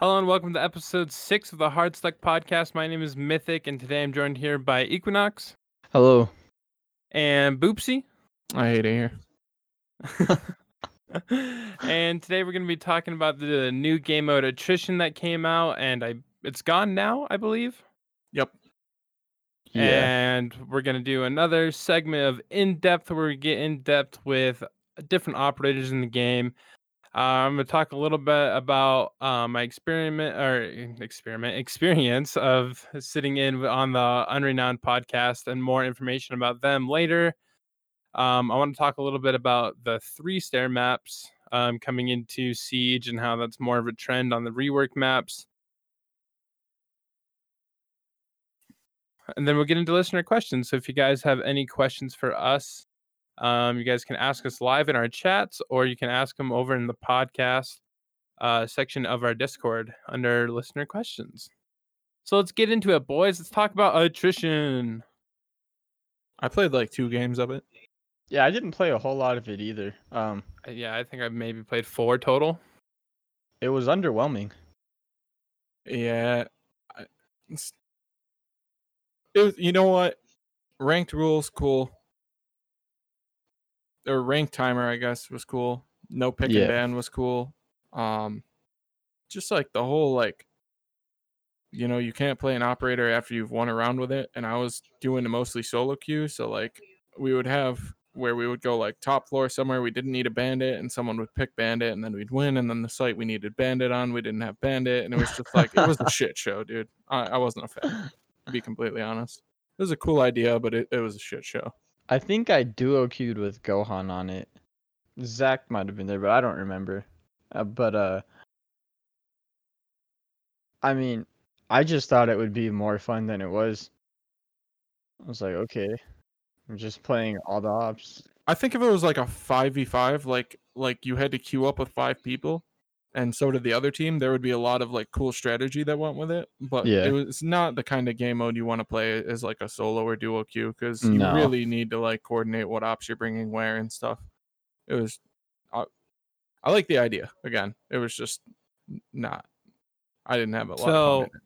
Hello and welcome to episode six of the Hard Stuck Podcast. My name is Mythic, and today I'm joined here by Equinox Hello. and Boopsy. I hate it here. and today we're going to be talking about the new game mode attrition that came out, and I it's gone now, I believe. Yep. Yeah. And we're going to do another segment of in depth where we get in depth with different operators in the game. Uh, I'm going to talk a little bit about uh, my experiment or experiment experience of sitting in on the Unrenowned podcast and more information about them later. Um, I want to talk a little bit about the three stair maps um, coming into Siege and how that's more of a trend on the rework maps. And then we'll get into listener questions. So if you guys have any questions for us, um, you guys can ask us live in our chats, or you can ask them over in the podcast uh, section of our Discord under listener questions. So let's get into it, boys. Let's talk about attrition. I played like two games of it. Yeah, I didn't play a whole lot of it either. Um, Uh, Yeah, I think I've maybe played four total. it was underwhelming. Yeah. It was, you know what? Ranked rules, cool. Or ranked timer, I guess, was cool. No pick Yeah. and ban was cool. Um, just like the whole like, you know, you can't play an operator after you've won a round with it. And I was doing a mostly solo queue, so like we would have where we would go like top floor somewhere we didn't need a bandit and someone would pick bandit and then we'd win and then the site we needed bandit on we didn't have bandit and it was just like it was a shit show dude i, I wasn't a fan to be completely honest it was a cool idea but it, it was a shit show I think I duo queued with Gohan on it. Zach might have been there, but I don't remember. Uh, but uh, I mean, I just thought it would be more fun than it was. I was like, okay, I'm just playing all the ops. i think if it was like a 5v5 like like you had to queue up with five people and so did the other team there would be a lot of like cool strategy that went with it but Yeah. it was not the kind of game mode you want to play as like a solo or duo queue because you No. really need to like coordinate what ops you're bringing where and stuff it was I, I like the idea again it was just not i didn't have a lot So- fun.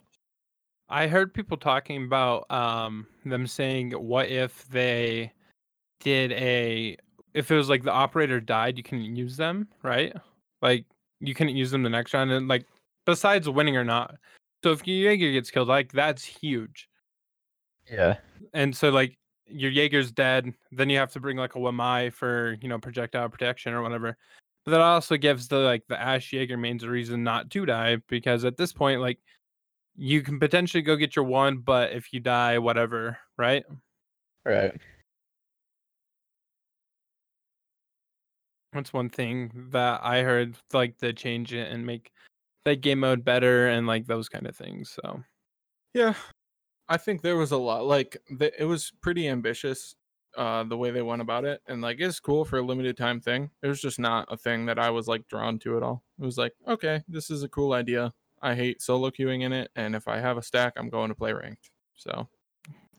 I heard people talking about um, them saying, "What if they did a? If it was like the operator died, you couldn't use them, right? Like you couldn't use them the next round, and like besides winning or not. So if your Jaeger gets killed, like that's huge. Yeah. And so like your Jaeger's dead, then you have to bring like a Wamai for you know projectile protection or whatever. But that also gives the like the Ash Jaeger mains a reason not to die because at this point, like you can potentially go get your one, but if you die, whatever, right? Right. That's one thing that I heard like to change it and make that game mode better and like those kind of things. So. Yeah i think there was a lot like the, it was pretty ambitious uh the way they went about it and like it's cool for a limited time thing. It was just not a thing that i was like drawn to at all. It was like okay this is a cool idea. I hate solo queuing in it and if i have a stack i'm going to play ranked. So.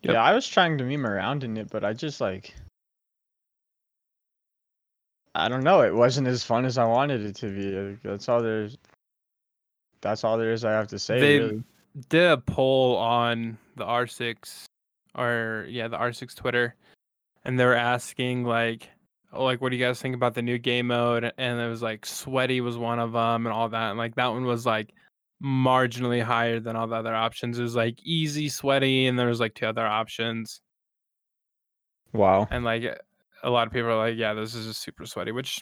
Yep. Yeah, I was trying to meme around in it, but I just like I don't know, it wasn't as fun as I wanted it to be. Uh, that's all there's that's all there is I have to say. They- really. did a poll on the R6 or yeah, the R6 Twitter, and they were asking like, oh, like what do you guys think about the new game mode? And it was like sweaty was one of them and all that, and like that one was like marginally higher than all the other options. It was like easy, sweaty, and there was like two other options, Wow. and like a lot of people are like, yeah, this is just super sweaty, which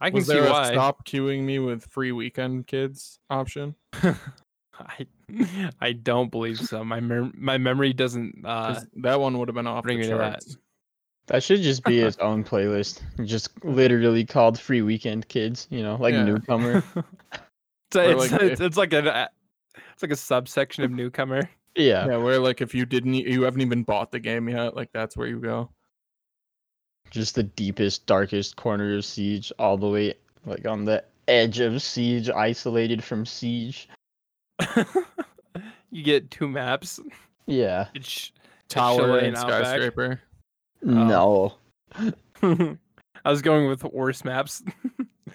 I can was see there a why. stop queuing me with free weekend kids option I I don't believe so. My mem- my memory doesn't uh 'Cause that one would have been off bring the me that. That should just be its own playlist. Just literally called Free Weekend Kids, you know, like Yeah. newcomer. So Or it's like it's, if- it's like a it's like a subsection of newcomer. Yeah. yeah where like if you didn't you haven't even bought the game yet like that's where you go Just the deepest, darkest corner of Siege, all the way like on the edge of Siege, isolated from Siege. you get two maps. Yeah. It's tower Chile and and Outback. skyscraper No. Oh. I was going with worse maps.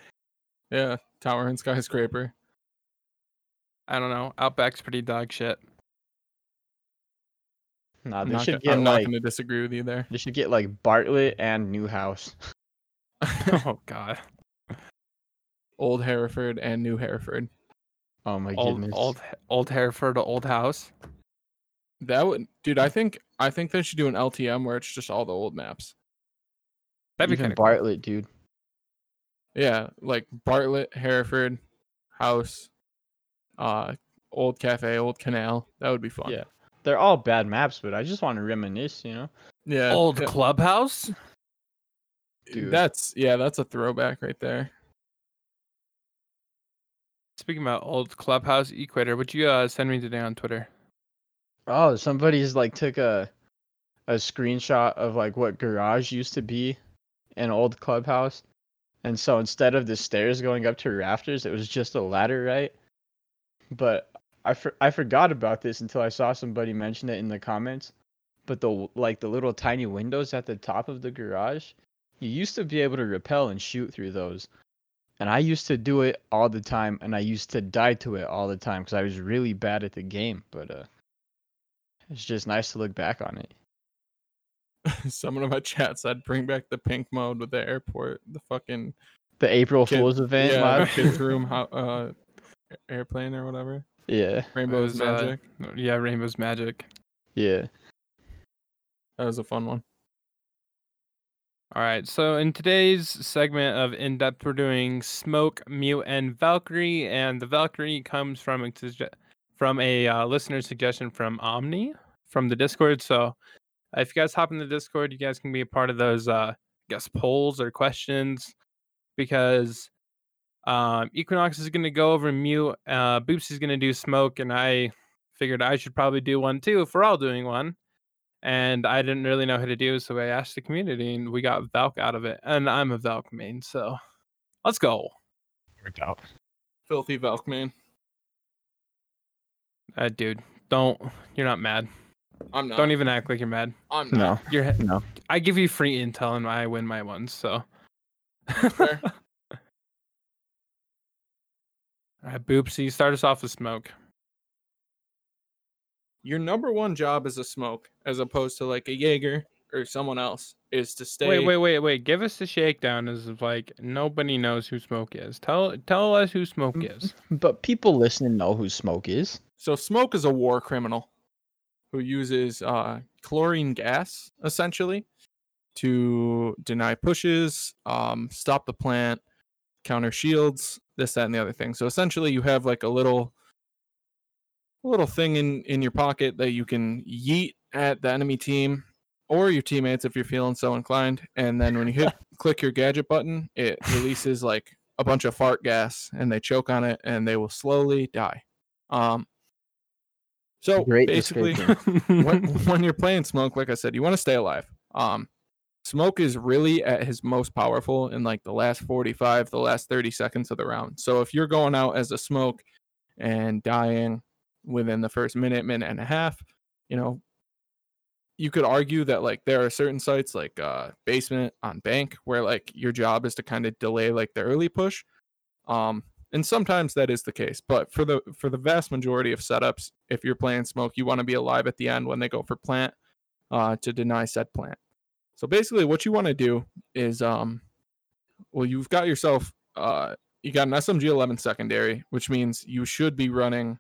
yeah tower and skyscraper I don't know. Outback's pretty dog shit. Nah, I'm they not, should gonna, get I'm not like going to disagree with you there. they should get like Bartlett and Newhouse. oh god. Old Hereford and New Hereford. Oh my Old goodness. old old Hereford, to old house. That would, dude. I think I think they should do an LTM where it's just all the old maps. That'd be Even kind of cool. Bartlett, dude. Yeah, like Bartlett, Hereford, House, uh, Old Cafe, Old Canal. That would be fun. Yeah. They're all bad maps, but I just want to reminisce, you know. yeah. Old yeah, clubhouse. dude. That's yeah, that's a throwback right there. Speaking about old clubhouse equator, would you uh, send me today on Twitter? Oh, somebody's like took a a screenshot of like what garage used to be an old clubhouse. And so instead of the stairs going up to rafters, it was just a ladder, right? But I for, I forgot about this until I saw somebody mention it in the comments. But the like the little tiny windows at the top of the garage, you used to be able to rappel and shoot through those. And I used to do it all the time and I used to die to it all the time cuz I was really bad at the game, but uh it's just nice to look back on it. Someone in my chat said bring back the pink mode with the airport, the fucking The April Kid- Fool's event, yeah, kids room, uh, airplane or whatever. Yeah, Rainbow's was, uh, magic. Yeah, Rainbow's Magic. yeah. That was a fun one. All right. So in today's segment of in depth, we're doing Smoke, Mute, and Valkyrie, and the Valkyrie comes from a from a uh, listener suggestion from Omni from the Discord. So if you guys hop in the Discord, you guys can be a part of those, uh, I guess, polls or questions because um, Equinox is going to go over Mute, uh, Boops is going to do Smoke, and I figured I should probably do one too if we're all doing one and I didn't really know how to do, so I asked the community, and we got Valk out of it. And I'm a Valk main, so let's go, Worked out. Filthy Valk man. uh, dude. Don't you're not mad. I'm not. Don't even act like you're mad. I'm not. No, You're. no. I give you free intel, and I win my ones. So. Fair. All right, Boopsy, start us off with smoke. Your number one job as a smoke, as opposed to like a Jaeger or someone else, is to stay. Wait, wait, wait, wait. Give us the shakedown. As of like nobody knows who smoke is. Tell tell us who smoke is. But people listening know who Smoke is. So smoke is a war criminal who uses uh, chlorine gas essentially to deny pushes, um, stop the plant, counter shields, this, that, and the other thing. So essentially, you have like a little, a little thing in in your pocket that you can yeet at the enemy team or your teammates if you're feeling so inclined. And then when you hit click your gadget button, it releases like a bunch of fart gas, and they choke on it, and they will slowly die. Um, so Great basically, when, when you're playing smoke, like I said, you want to stay alive. Um, smoke is really at his most powerful in like the last 45, the last 30 seconds of the round. So if you're going out as a smoke and dying within the first minute, minute and a half, you know, you could argue that like there are certain sites like uh basement on bank where like your job is to kind of delay like the early push. Um and sometimes that is the case, but for the for the vast majority of setups, if you're playing smoke, you want to be alive at the end when they go for plant uh to deny said plant. So basically what you want to do is um well you've got yourself uh you got an SMG 11 secondary, which means you should be running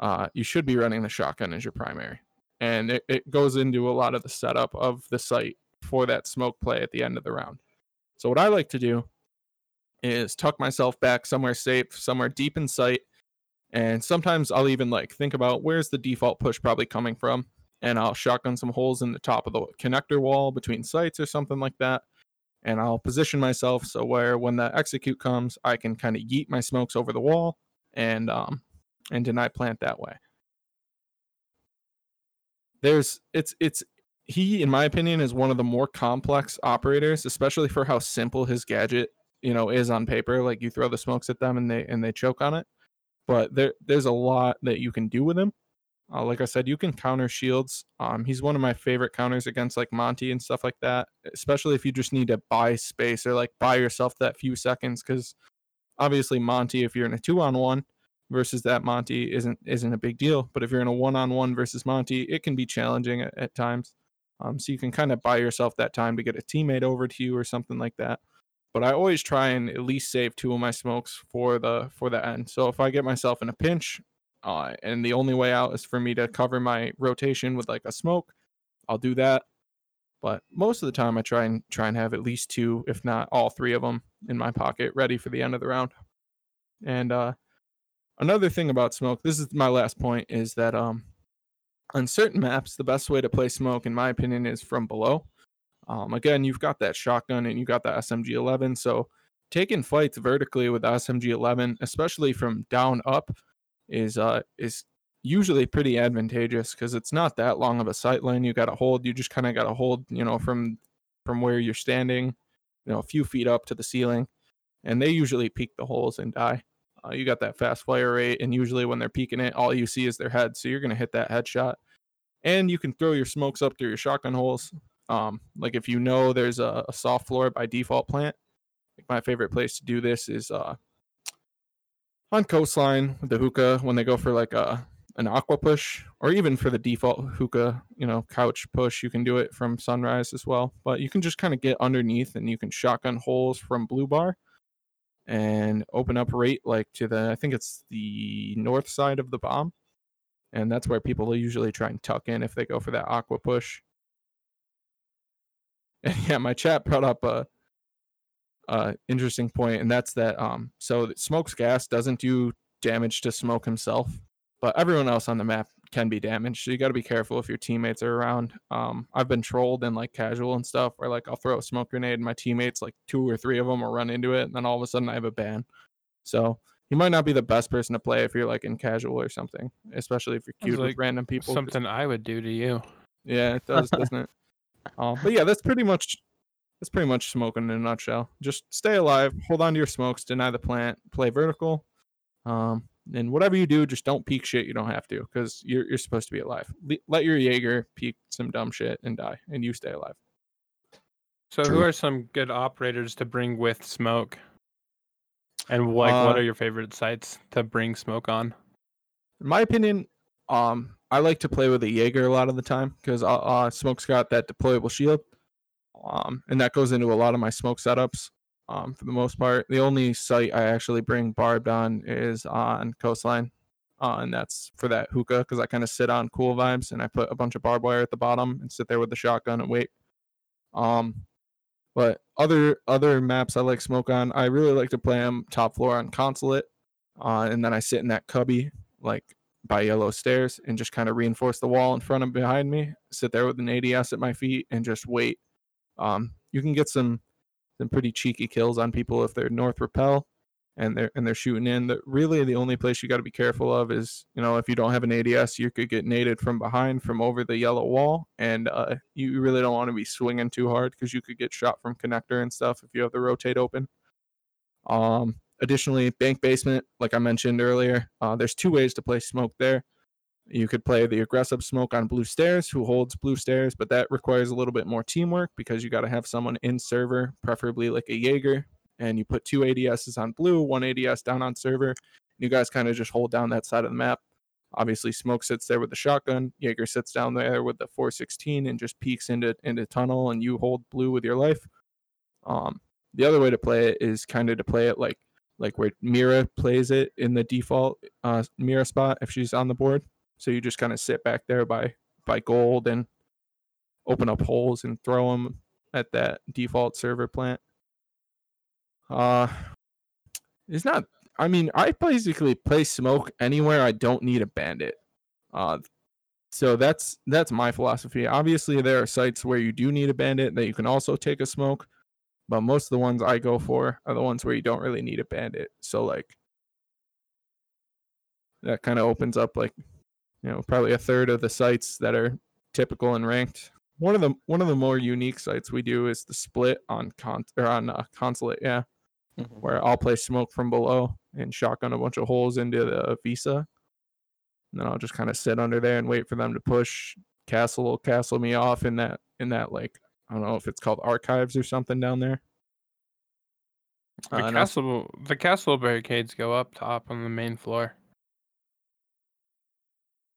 uh you should be running the shotgun as your primary and it, it goes into a lot of the setup of the site for that smoke play at the end of the round. So what I like to do is tuck myself back somewhere safe, somewhere deep in sight, and sometimes I'll even like think about where's the default push probably coming from, and I'll shotgun some holes in the top of the connector wall between sites or something like that. And I'll position myself so where when the execute comes, I can kind of yeet my smokes over the wall and um and deny plant that way there's it's it's he in my opinion is one of the more complex operators especially for how simple his gadget you know is on paper like you throw the smokes at them and they and they choke on it but there there's a lot that you can do with him uh, like i said you can counter shields um he's one of my favorite counters against like monty and stuff like that especially if you just need to buy space or like buy yourself that few seconds because obviously monty if you're in a two on one versus that Monty isn't isn't a big deal. But if you're in a one-on-one versus Monty, it can be challenging at, at times. Um, so you can kind of buy yourself that time to get a teammate over to you or something like that. But I always try and at least save two of my smokes for the for the end. So if I get myself in a pinch, uh, and the only way out is for me to cover my rotation with like a smoke, I'll do that. But most of the time, I try and try and have at least two, if not all three of them, in my pocket, ready for the end of the round. And uh, another thing about smoke, this is my last point, is that um, on certain maps, the best way to play smoke, in my opinion, is from below. Um, again, you've got that shotgun and you got the SMG 11, so taking fights vertically with the SMG 11, especially from down up, is uh is usually pretty advantageous because it's not that long of a sight line you got to hold. You just kind of got to hold, you know, from from where you're standing, you know, a few feet up to the ceiling, and they usually peek the holes and die. Uh, you got that fast fire rate, and usually when they're peeking it, all you see is their head, so you're gonna hit that headshot. And you can throw your smokes up through your shotgun holes. Um, like if you know there's a, a soft floor by default plant, like my favorite place to do this is uh, on coastline with the hookah when they go for like a an aqua push or even for the default hookah you know couch push you can do it from sunrise as well. But you can just kind of get underneath and you can shotgun holes from blue bar and open up right like to the i think it's the north side of the bomb. And that's where people usually try and tuck in if they go for that aqua push. And yeah my chat brought up a uh interesting point and that's that um so smokes gas doesn't do damage to smoke himself but everyone else on the map can be damaged. So you got to be careful if your teammates are around. Um, I've been trolled in like casual and stuff where like I'll throw a smoke grenade and my teammates, like two or three of them, will run into it, and then all of a sudden I have a ban. So you might not be the best person to play if you're like in casual or something, especially if you're cute like with random people. Something I would do to you. Yeah, it does, doesn't it? Uh, but yeah, that's pretty much that's pretty much smoking in a nutshell. Just stay alive, hold on to your smokes, deny the plant, play vertical. Um, and whatever you do, just don't peek shit. You don't have to because you're you're supposed to be alive. Le- let your Jaeger peek some dumb shit and die, and you stay alive. So, True. who are some good operators to bring with smoke? And like, uh, what are your favorite sites to bring smoke on? In my opinion, um, I like to play with a Jaeger a lot of the time because uh, uh, smoke's got that deployable shield, um, and that goes into a lot of my smoke setups um, for the most part. The only site I actually bring barbed on is on Coastline, uh, and that's for that hookah because I kind of sit on cool vibes and I put a bunch of barbed wire at the bottom and sit there with the shotgun and wait. Um, but other other maps I like smoke on, I really like to play them top floor on Consulate, uh, and then I sit in that cubby like by yellow stairs and just kind of reinforce the wall in front of behind me. Sit there with an ADS at my feet and just wait. Um, you can get some some pretty cheeky kills on people if they're north rappel and they're and they're shooting in. The, really, the only place you got to be careful of is you know if you don't have an ADS, you could get naded from behind from over the yellow wall, and uh, you really don't want to be swinging too hard because you could get shot from connector and stuff if you have the rotate open. Um, additionally, bank basement, like I mentioned earlier, uh, there's two ways to play smoke there. You could play the aggressive smoke on blue stairs, who holds blue stairs, but that requires a little bit more teamwork because you got to have someone in server, preferably like a Jaeger, and you put two ADSs on blue, one ADS down on server. You guys kind of just hold down that side of the map. Obviously, Smoke sits there with the shotgun. Jaeger sits down there with the 416 and just peeks into into tunnel, and you hold blue with your life. Um, the other way to play it is kind of to play it like like where Mira plays it in the default uh, Mira spot if she's on the board. So you just kind of sit back there by by gold and open up holes and throw them at that default server plant. Uh, it's not. I mean, I basically play smoke anywhere I don't need a bandit. Uh, so that's that's my philosophy. Obviously, there are sites where you do need a bandit that you can also take a smoke, but most of the ones I go for are the ones where you don't really need a bandit. So like that kind of opens up like you know probably a third of the sites that are typical and ranked. One of the one of the more unique sites we do is the split on con or on uh, consulate, yeah, mm-hmm. where I'll play smoke from below and shotgun a bunch of holes into the visa, and then I'll just kind of sit under there and wait for them to push. Castle will castle me off in that in that like I don't know if it's called archives or something down there. The uh, castle the castle barricades go up top on the main floor.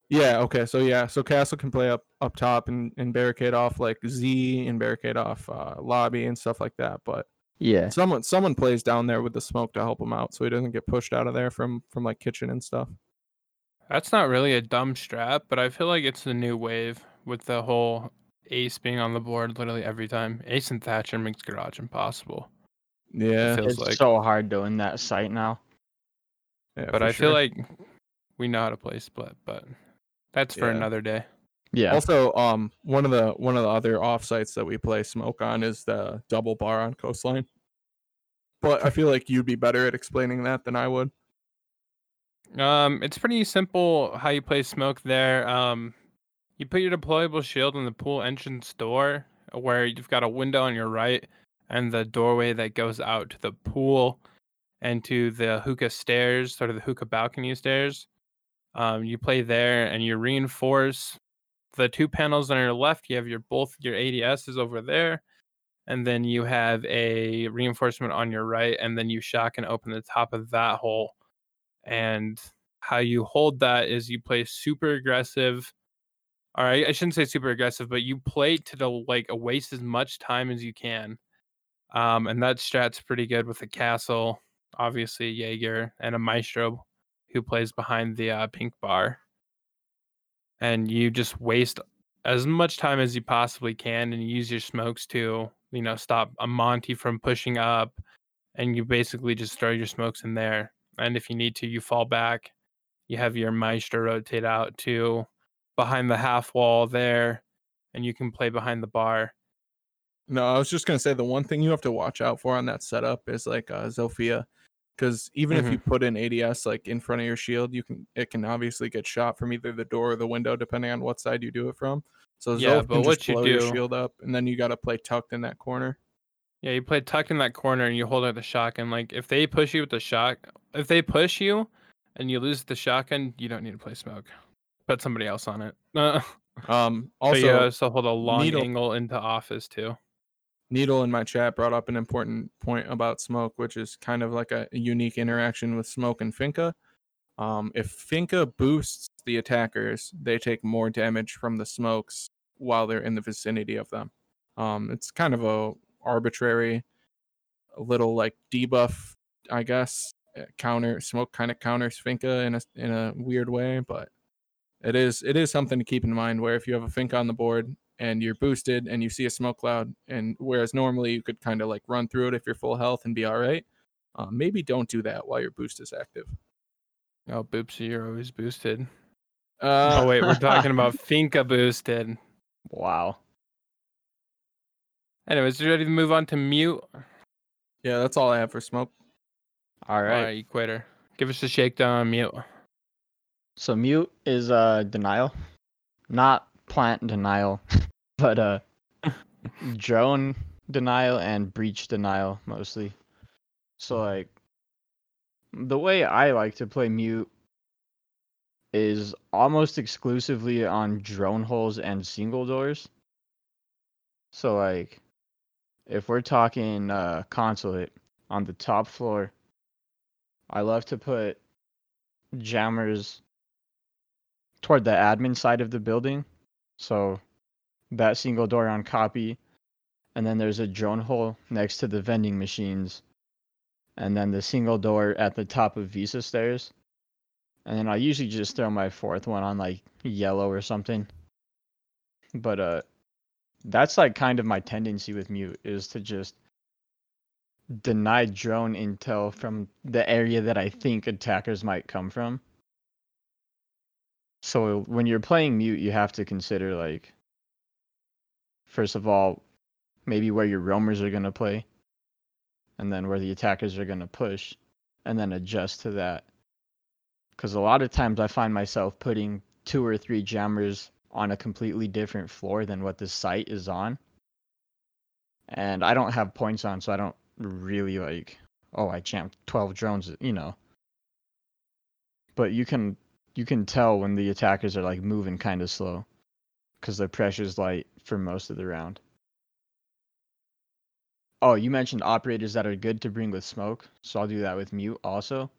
Yeah. Okay. So yeah. So castle can play up up top and, and barricade off like Z and barricade off uh, lobby and stuff like that. But Yeah. someone someone plays down there with the smoke to help him out, so he doesn't get pushed out of there from from like kitchen and stuff. That's not really a dumb strat, but I feel like it's the new wave with the whole ace being on the board literally every time. Ace and Thatcher makes garage impossible. Yeah. feels It's like- so hard doing that site now. yeah but for I feel like we know how to play split, but that's for Yeah. another day. Yeah. Also, um, one of the one of the other off sites that we play smoke on is the double bar on coastline. But I feel like you'd be better at explaining that than I would. Um, it's pretty simple how you play smoke there. Um, you put your deployable shield in the pool entrance door, where you've got a window on your right and the doorway that goes out to the pool and to the hookah stairs, sort of the hookah balcony stairs. Um, you play there and you reinforce the two panels on your left. You have your both your ADSs over there, and then you have a reinforcement on your right, and then you shock and open the top of that hole and how you hold that is you play super aggressive all right i shouldn't say super aggressive but you play to the like waste as much time as you can um and that strat's pretty good with the castle obviously jaeger and a maestro who plays behind the uh, pink bar and you just waste as much time as you possibly can and use your smokes to you know stop a monty from pushing up and you basically just throw your smokes in there and if you need to, you fall back. You have your Maestro rotate out to behind the half wall there, and you can play behind the bar. No, I was just gonna say the one thing you have to watch out for on that setup is like uh, Zofia, because even if you put in ADS like in front of your shield, you can it can obviously get shot from either the door or the window depending on what side you do it from. So Yeah, but what just you blow your do- shield up, and then you got to play tucked in that corner. Yeah, you play tucked in that corner and you hold out the shotgun. Like if they push you with the shot, if they push you and you lose the shotgun, you don't need to play smoke. Put somebody else on it. Um, also, but you also hold a long needle- angle into office too. Needle in my chat brought up an important point about smoke, which is kind of like a, unique interaction with smoke and Finka. Um, if Finka boosts the attackers, they take more damage from the smokes while they're in the vicinity of them. Um, it's kind of a arbitrary, little like debuff, I guess. Counter smoke kind of counters Finka in a in a weird way, but it is it is something to keep in mind. Where if you have a Finka on the board and you're boosted and you see a smoke cloud and whereas normally you could kind of like run through it if you're full health and be all right uh, maybe don't do that while your boost is active Oh, boopsie, you're always boosted. uh, oh wait, we're talking about Finka boosted. Wow. Anyways, you ready to move on to mute? yeah that's all i have for smoke All All right. right, Equator. Give us a shakedown on mute. So mute is uh denial, not plant denial, but uh drone denial and breach denial mostly. So like the way I like to play mute is almost exclusively on drone holes and single doors. So like if we're talking uh consulate on the top floor, I love to put jammers toward the admin side of the building. So that single door on copy. And then there's a drone hole next to the vending machines. And then the single door at the top of Visa stairs. And then I usually just throw my fourth one on like yellow or something. But uh that's like kind of my tendency with mute is to just deny drone intel from the area that I think attackers might come from. So when you're playing mute, you have to consider like first of all, maybe where your roamers are gonna play, and then where the attackers are gonna push, and then adjust to that. Because a lot of times I find myself putting two or three jammers on a completely different floor than what the site is on. And I don't have points on, so I don't really like, oh, I jammed 12 drones, you know. But you can you can tell when the attackers are like moving kind of slow because the pressure's light for most of the round. Oh, you mentioned operators that are good to bring with smoke, so I'll do that with mute also.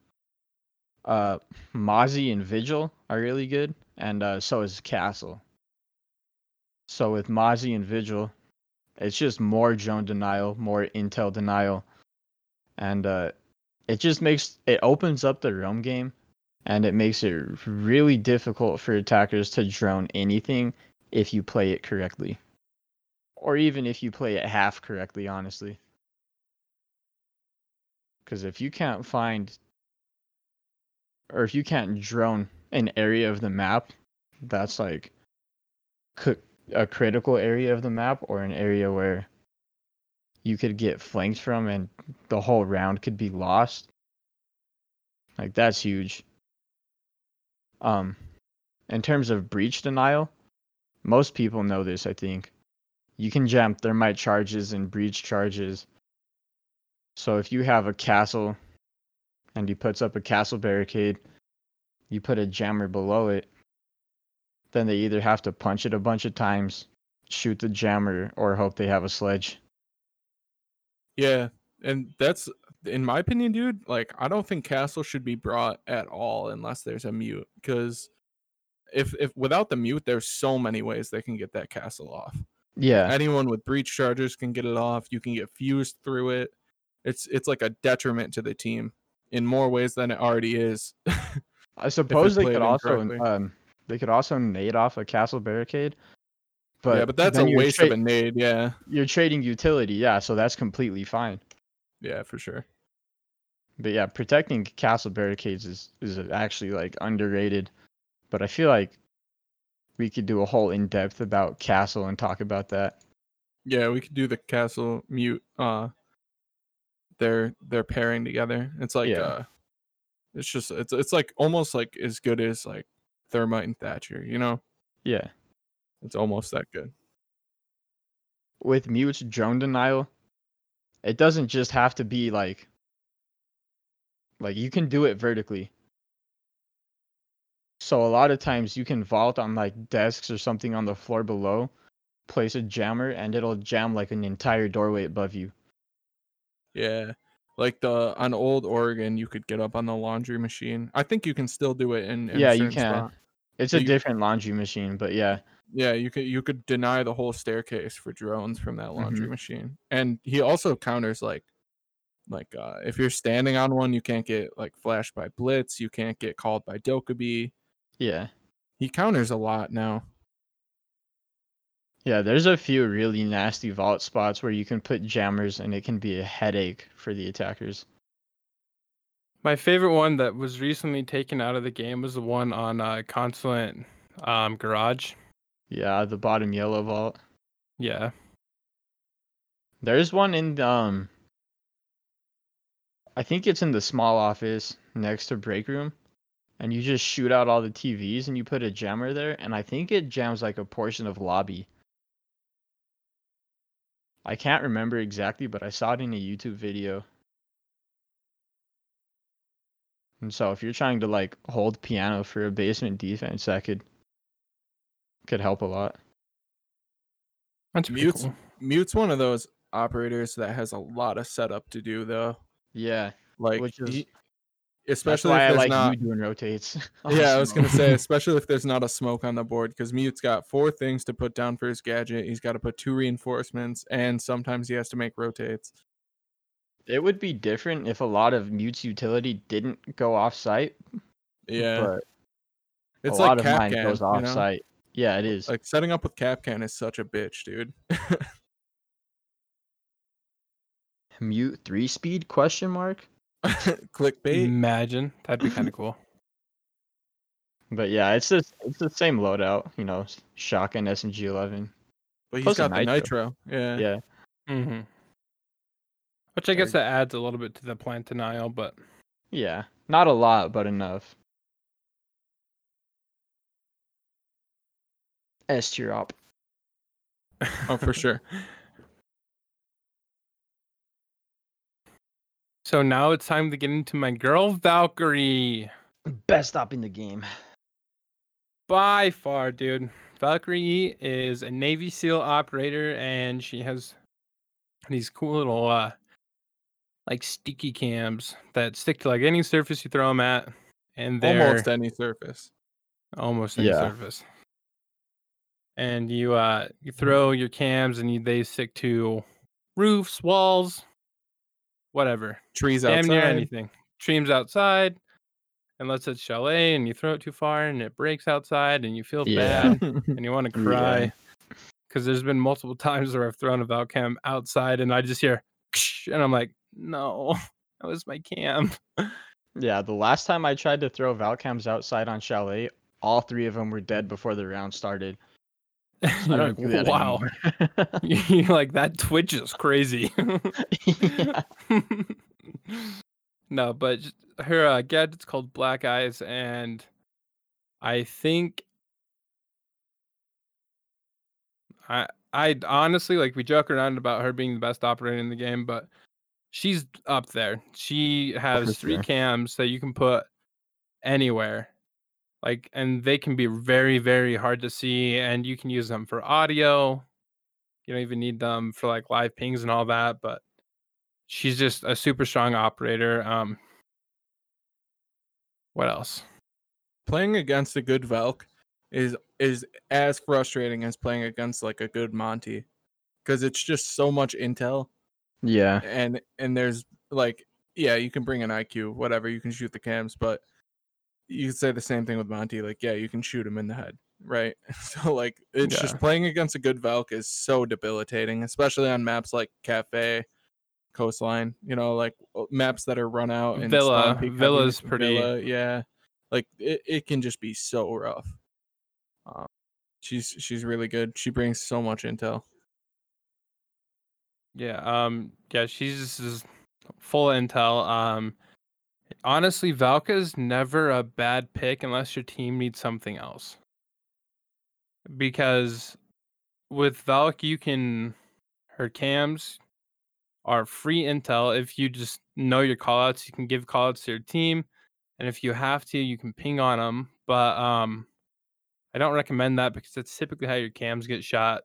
Uh, Mozzie and Vigil are really good, and uh, so is Castle. So with Mozzie and Vigil, it's just more drone denial, more intel denial, and uh, it just makes it opens up the roam game, and it makes it really difficult for attackers to drone anything if you play it correctly, or even if you play it half correctly, honestly. Because if you can't find, or if you can't drone an area of the map that's like a critical area of the map or an area where you could get flanked from and the whole round could be lost. Like that's huge. Um in terms of breach denial, most people know this, I think. You can jam thermite charges and breach charges. So if you have a castle and he puts up a castle barricade, you put a jammer below it, then they either have to punch it a bunch of times, shoot the jammer, or hope they have a sledge. Yeah, and that's in my opinion, dude. Like, I don't think castle should be brought at all unless there's a mute, because if if without the mute, there's so many ways they can get that castle off. Yeah, anyone with breach charges can get it off. You can get fused through it. It's it's like a detriment to the team in more ways than it already is. I suppose they could also um, they could also nade off a castle barricade. But yeah, but that's a waste tra- of a nade. Yeah, you're trading utility. Yeah, so that's completely fine. Yeah, for sure. But yeah, protecting castle barricades is is actually like underrated. But I feel like we could do a whole in depth about castle and talk about that. Yeah, we could do the castle mute. Uh, they're they're pairing together. It's like yeah. uh, it's just it's it's like almost like as good as like Thermite and Thatcher, you know? Yeah. It's almost that good. With Mute's drone denial, it doesn't just have to be like like you can do it vertically. So a lot of times you can vault on like desks or something on the floor below, place a jammer, and it'll jam like an entire doorway above you. Yeah. Like the on old Oregon, you could get up on the laundry machine. I think you can still do it in. in yeah, you can. Spot. It's a you, different laundry machine, but yeah. Yeah, you could you could deny the whole staircase for drones from that laundry mm-hmm. machine, and he also counters like, like uh, if you're standing on one, you can't get like flashed by Blitz. You can't get called by Dokkaebi. Yeah, he counters a lot now. Yeah, there's a few really nasty vault spots where you can put jammers and it can be a headache for the attackers. My favorite one that was recently taken out of the game was the one on uh, Consulate um, Garage. Yeah, the bottom yellow vault. Yeah. There's one in um I think it's in the small office next to break room. And you just shoot out all the TVs and you put a jammer there and I think it jams like a portion of lobby. I can't remember exactly, but I saw it in a YouTube video. And so if you're trying to like hold piano for a basement defense, that could could help a lot. That's Mute's cool. Mute's one of those operators that has a lot of setup to do though. Yeah. Like Which is, he, especially if there's like not doing rotates. yeah, I was gonna say, oh, especially if there's not a smoke on the board, because Mute's got four things to put down for his gadget. He's got to put two reinforcements, and sometimes he has to make rotates. It would be different if a lot of Mute's utility didn't go off site. Yeah, but it's a like lot of mine goes off you know? Yeah, it is. Like setting up with Kapkan is such a bitch, dude. Mute three speed question mark? Clickbait. Imagine that'd be kind of cool. But yeah, it's the it's the same loadout, you know, shotgun SMG eleven. But he's Plus got the nitro. nitro. Yeah. Yeah. Mm-hmm. Which I guess that adds a little bit to the plant denial, but yeah, not a lot, but enough. S tier op. oh, for sure. So now it's time to get into my girl Valkyrie. Best op in the game. By far, dude. Valkyrie is a Navy SEAL operator and she has these cool little uh like sticky cams that stick to like any surface you throw them at and they're Almost any surface. almost any Yeah. surface. And you uh you throw your cams and you, they stick to roofs, walls, whatever. Trees Damn outside. near anything. Streams outside, unless it's chalet and you throw it too far and it breaks outside and you feel Yeah. bad and you want to cry. Because there's been multiple times where I've thrown a Val cam outside and I just hear and I'm like, no, that was my cam. Yeah, the last time I tried to throw Valcams outside on Chalet, all three of them were dead before the round started. Like, wow. You're like that Twitch is crazy. no, but her uh, gadget's called Black Eyes, and I think I I honestly like we joke around about her being the best operator in the game, but she's up there. She has three cams that you can put anywhere. Like and they can be very, very hard to see, and you can use them for audio. You don't even need them for like live pings and all that, but she's just a super strong operator. Um what else? playing against a good Valk is is as frustrating as playing against like a good Monty because it's just so much intel Yeah. and and there's like yeah you can bring an IQ whatever you can shoot the cams but you could say the same thing with Monty like yeah you can shoot him in the head right so like it's Yeah. just playing against a good Valk is so debilitating especially on maps like Cafe Coastline you know like maps that are run out and Villa. spawn peak heavy, Villa's pretty- Villa, yeah like it, it can just be so rough um, she's she's really good she brings so much intel Yeah, um yeah, she's just full intel. Um honestly, Valka is never a bad pick unless your team needs something else. Because with Valk you can her cams are free intel. If you just know your callouts, you can give callouts to your team. And if you have to, you can ping on them. But um I don't recommend that because that's typically how your cams get shot.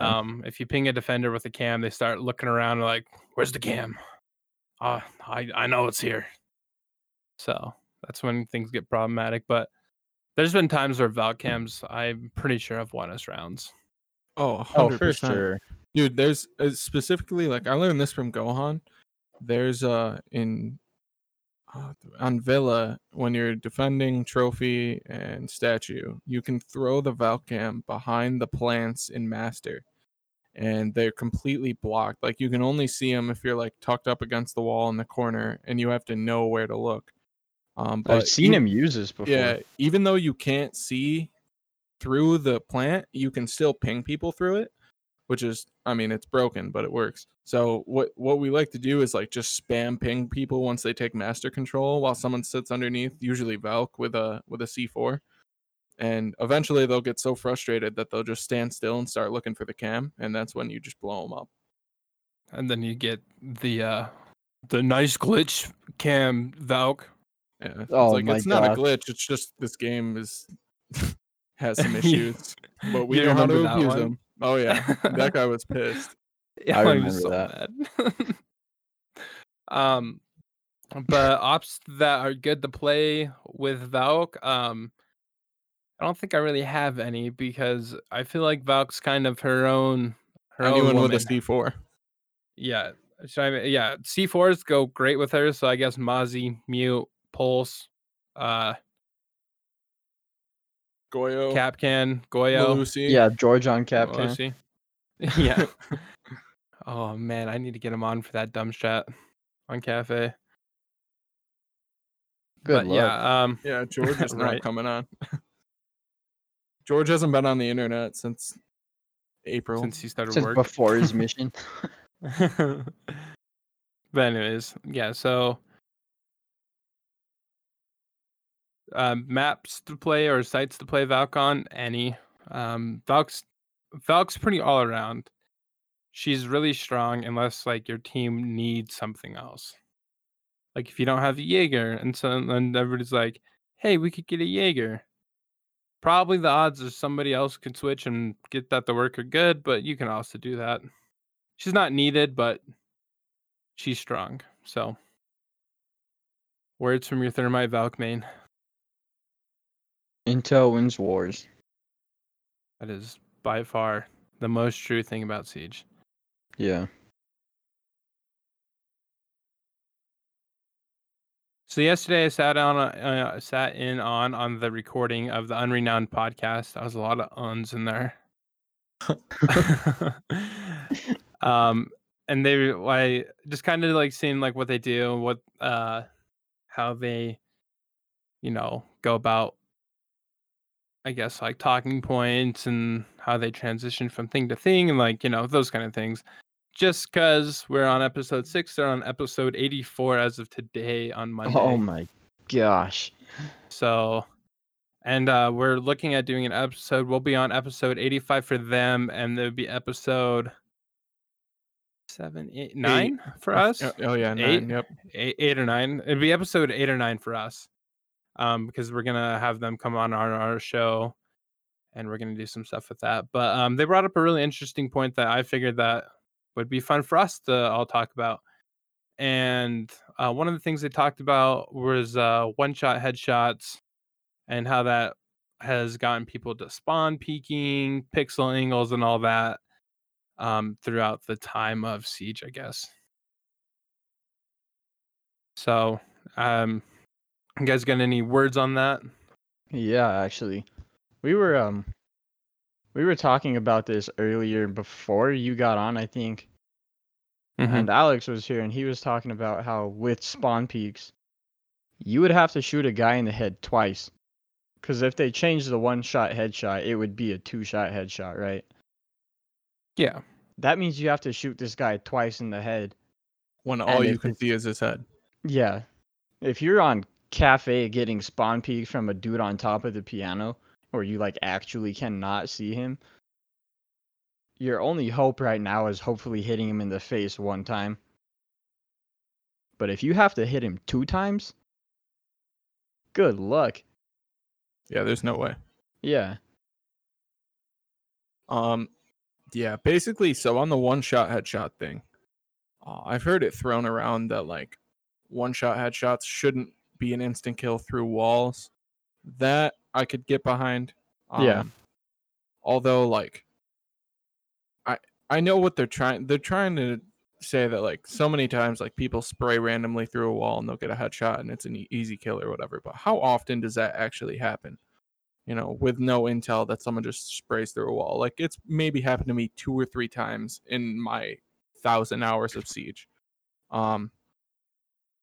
Yeah. Um, if you ping a defender with a cam, they start looking around like, "Where's the cam? Uh, I I know it's here." So that's when things get problematic. But there's been times where Val cams, I'm pretty sure have won us rounds. oh Oh, 100%. for sure. dude there's uh, specifically like i learned this from gohan there's uh in uh, on villa when you're defending trophy and statue you can throw the valcam behind the plants in master and they're completely blocked like you can only see them if you're like tucked up against the wall in the corner and you have to know where to look um but I've seen e- him use this before. yeah even though you can't see through the plant you can still ping people through it which is i mean it's broken but it works so what what we like to do is like just spam ping people once they take master control while someone sits underneath usually valk with a with a c4 and eventually they'll get so frustrated that they'll just stand still and start looking for the cam and that's when you just blow them up And then you get the uh the nice glitch cam Valk. Yeah it's Oh like my it's not a glitch it's just this game is has some issues but we You know how to remember abuse one? them oh yeah that guy was pissed Yeah, I I'm just so mad. um, but ops that are good to play with Valk, um, I don't think I really have any because I feel like Valk's kind of her own. Her own anyone with a woman. c4 Yeah, so I mean, yeah, C4s go great with her. So I guess Mozzie, Mute, Pulse, uh, goyo Kapkan, Goyo, Melusi. Yeah, George on Kapkan. Melusi. yeah. oh man, I need to get him on for that dumb strat on Cafe. Good but luck. yeah, um, Yeah, George is not Right. coming on. George hasn't been on the internet since April. since he started Since work. before his mission. but anyways, yeah. So um, maps to play or sites to play Valk on any. Um, Valk's Valk's pretty all around. She's really strong unless like your team needs something else. Like if you don't have a Jaeger, and so and everybody's like, "Hey, we could get a Jaeger." Probably the odds is somebody else could switch and get that to work are good, but you can also do that. She's not needed, but she's strong. So, words from your Thermite Valk main. Intel wins wars. That is by far the most true thing about Siege. Yeah. So yesterday I sat on uh, sat in on on the recording of the Unrenowned podcast. That was a lot of uns in there. um, and they I just kind of like seeing like what they do, what uh, how they, you know, go about. I guess like talking points and how they transition from thing to thing and like you know those kind of things just because we're on episode six, they're on episode 84 as of today on Monday. Oh my gosh. So, and uh, we're looking at doing an episode. We'll be on episode 85 for them, and there'll be episode seven, eight, nine eight. for us. Oh, yeah, nine. Eight, yep. Eight, eight or nine. It'd be episode eight or nine for us, um, because we're gonna have them come on our, our show, and we're gonna do some stuff with that. But um, they brought up a really interesting point that I figured that would be fun for us to all talk about. And uh, one of the things they talked about was uh, one shot headshots and how that has gotten people to spawn peeking, pixel angles, and all that um, throughout the time of Siege, I guess. So, um, you guys got any words on that? Yeah, actually, we were um we were talking about this earlier before you got on, I think. Mm-hmm. And Alex was here and he was talking about how with spawn peeks, you would have to shoot a guy in the head twice. Because if they changed the one shot headshot, it would be a two shot headshot, right? Yeah. That means you have to shoot this guy twice in the head. When all you can see is his head. Yeah. If you're on cafe getting spawn peek from a dude on top of the piano, or you like actually cannot see him, your only hope right now is hopefully hitting him in the face one time. But if you have to hit him two times, good luck. Yeah, there's no way. Yeah. Um yeah, basically so on the one shot headshot thing. Uh, I've heard it thrown around that like one shot headshots shouldn't be an instant kill through walls. That I could get behind. Um, yeah. Although, like, I I know what they're trying. They're trying to say that like so many times, like people spray randomly through a wall and they'll get a headshot and it's an easy kill or whatever. But how often does that actually happen? You know, with no intel that someone just sprays through a wall. Like it's maybe happened to me two or three times in my thousand hours of siege. Um.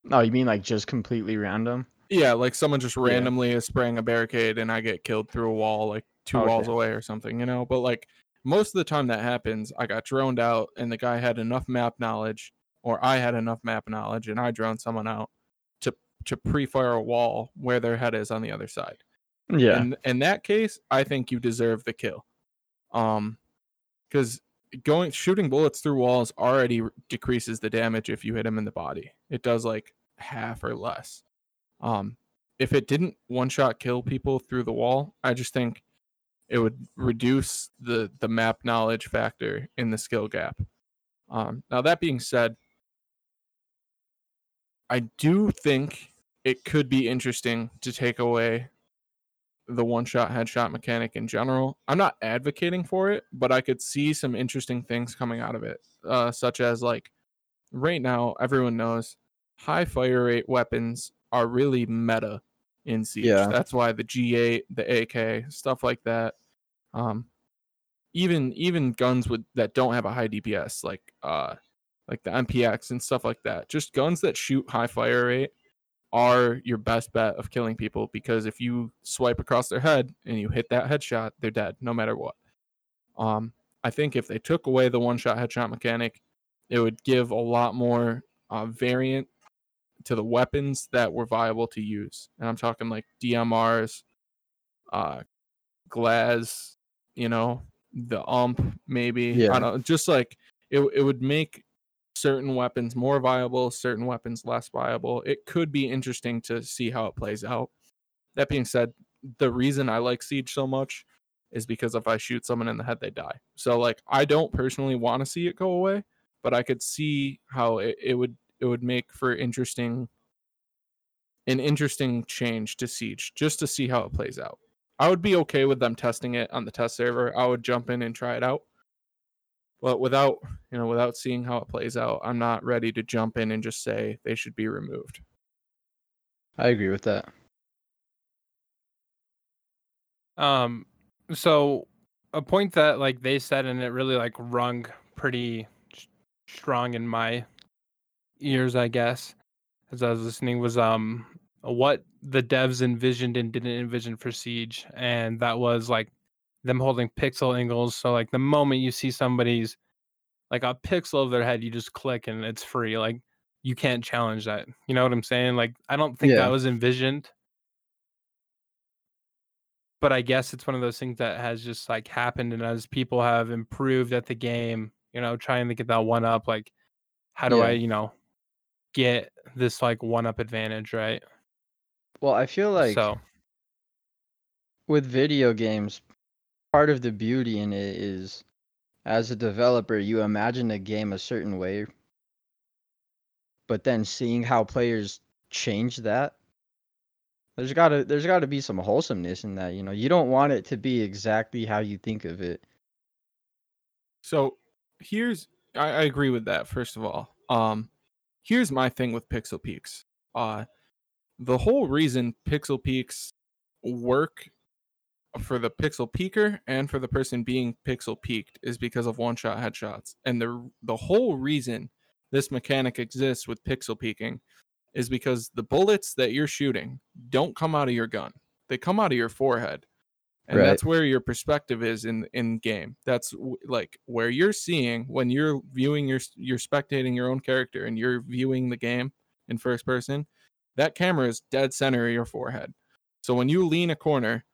Oh, you mean like just completely random? Yeah, like someone just randomly is spraying a barricade and I get killed through a wall like two okay. walls away or something, you know? But like most of the time that happens, I got droned out and the guy had enough map knowledge or I had enough map knowledge and I droned someone out to to pre-fire a wall where their head is on the other side. Yeah. And in that case, I think you deserve the kill. Um cuz going shooting bullets through walls already decreases the damage if you hit him in the body. It does like half or less. Um, if it didn't one shot kill people through the wall, I just think it would reduce the the map knowledge factor in the skill gap. Um, now that being said, I do think it could be interesting to take away the one shot headshot mechanic in general. I'm not advocating for it, but I could see some interesting things coming out of it, uh, such as like right now, everyone knows high fire rate weapons are really meta in Siege. Yeah. That's why the G8, the AK, stuff like that. Um, even even guns with that don't have a high DPS, like uh, like the MPX and stuff like that. Just guns that shoot high fire rate are your best bet of killing people because if you swipe across their head and you hit that headshot, they're dead no matter what. Um, I think if they took away the one shot headshot mechanic, it would give a lot more uh, variant to the weapons that were viable to use. And I'm talking like DMRs, uh, Glaz, you know, the ump maybe. Yeah. I don't know, just like it it would make certain weapons more viable, certain weapons less viable. It could be interesting to see how it plays out. That being said, the reason I like Siege so much is because if I shoot someone in the head, they die. So like I don't personally want to see it go away, but I could see how it, it would it would make for interesting an interesting change to siege just to see how it plays out I would be okay with them testing it on the test server. I would jump in and try it out. But without, you know, without seeing how it plays out, I'm not ready to jump in and just say they should be removed. I agree with that. Um, so a point that like they said and it really like rung pretty s- strong in my ears, I guess, as I was listening was um what the devs envisioned and didn't envision for Siege, and that was like them holding pixel angles. So like the moment you see somebody's like a pixel of their head, you just click and it's free. Like you can't challenge that. You know what I'm saying? Like I don't think Yeah. that was envisioned. But I guess it's one of those things that has just like happened and as people have improved at the game, you know, trying to get that one up, like how do Yeah. I, you know, get this like one up advantage, right? Well, I feel like so with video games, part of the beauty in it is as a developer, you imagine a game a certain way, but then seeing how players change that, there's gotta there's gotta be some wholesomeness in that. You know, you don't want it to be exactly how you think of it. So here's I, I agree with that, first of all. Um here's my thing with Pixel Peeks. Uh the whole reason Pixel Peeks work for the pixel peaker and for the person being pixel peaked is because of one shot headshots. And the the whole reason this mechanic exists with pixel peaking is because the bullets that you're shooting don't come out of your gun. They come out of your forehead. And Right. that's where your perspective is in in game. That's w- like where you're seeing when you're viewing your you're spectating your own character and you're viewing the game in first person. That camera is dead center of your forehead. So when you lean a corner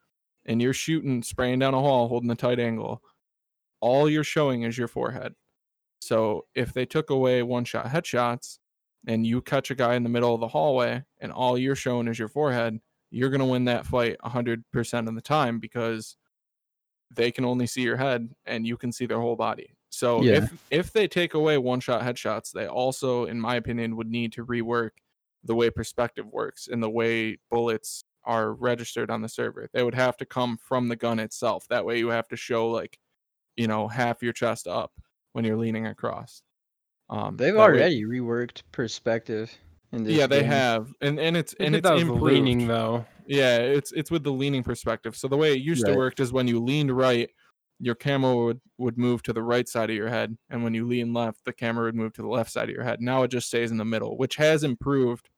and you're shooting, spraying down a hall, holding a tight angle, all you're showing is your forehead. So if they took away one shot headshots and you catch a guy in the middle of the hallway and all you're showing is your forehead, you're going to win that fight 100% of the time because they can only see your head and you can see their whole body. So Yeah. if if they take away one shot headshots, they also in my opinion would need to rework the way perspective works and the way bullets are registered on the server. They would have to come from the gun itself. That way you have to show like, you know, half your chest up when you're leaning across. Um, They've that way- already reworked perspective in this. yeah, they have, and and it's and it's that improved. leaning though. Yeah, it's it's with the leaning perspective. So the way it used Right. to work is when you leaned right, your camera would would move to the right side of your head, and when you lean left, the camera would move to the left side of your head. Now it just stays in the middle, which has improved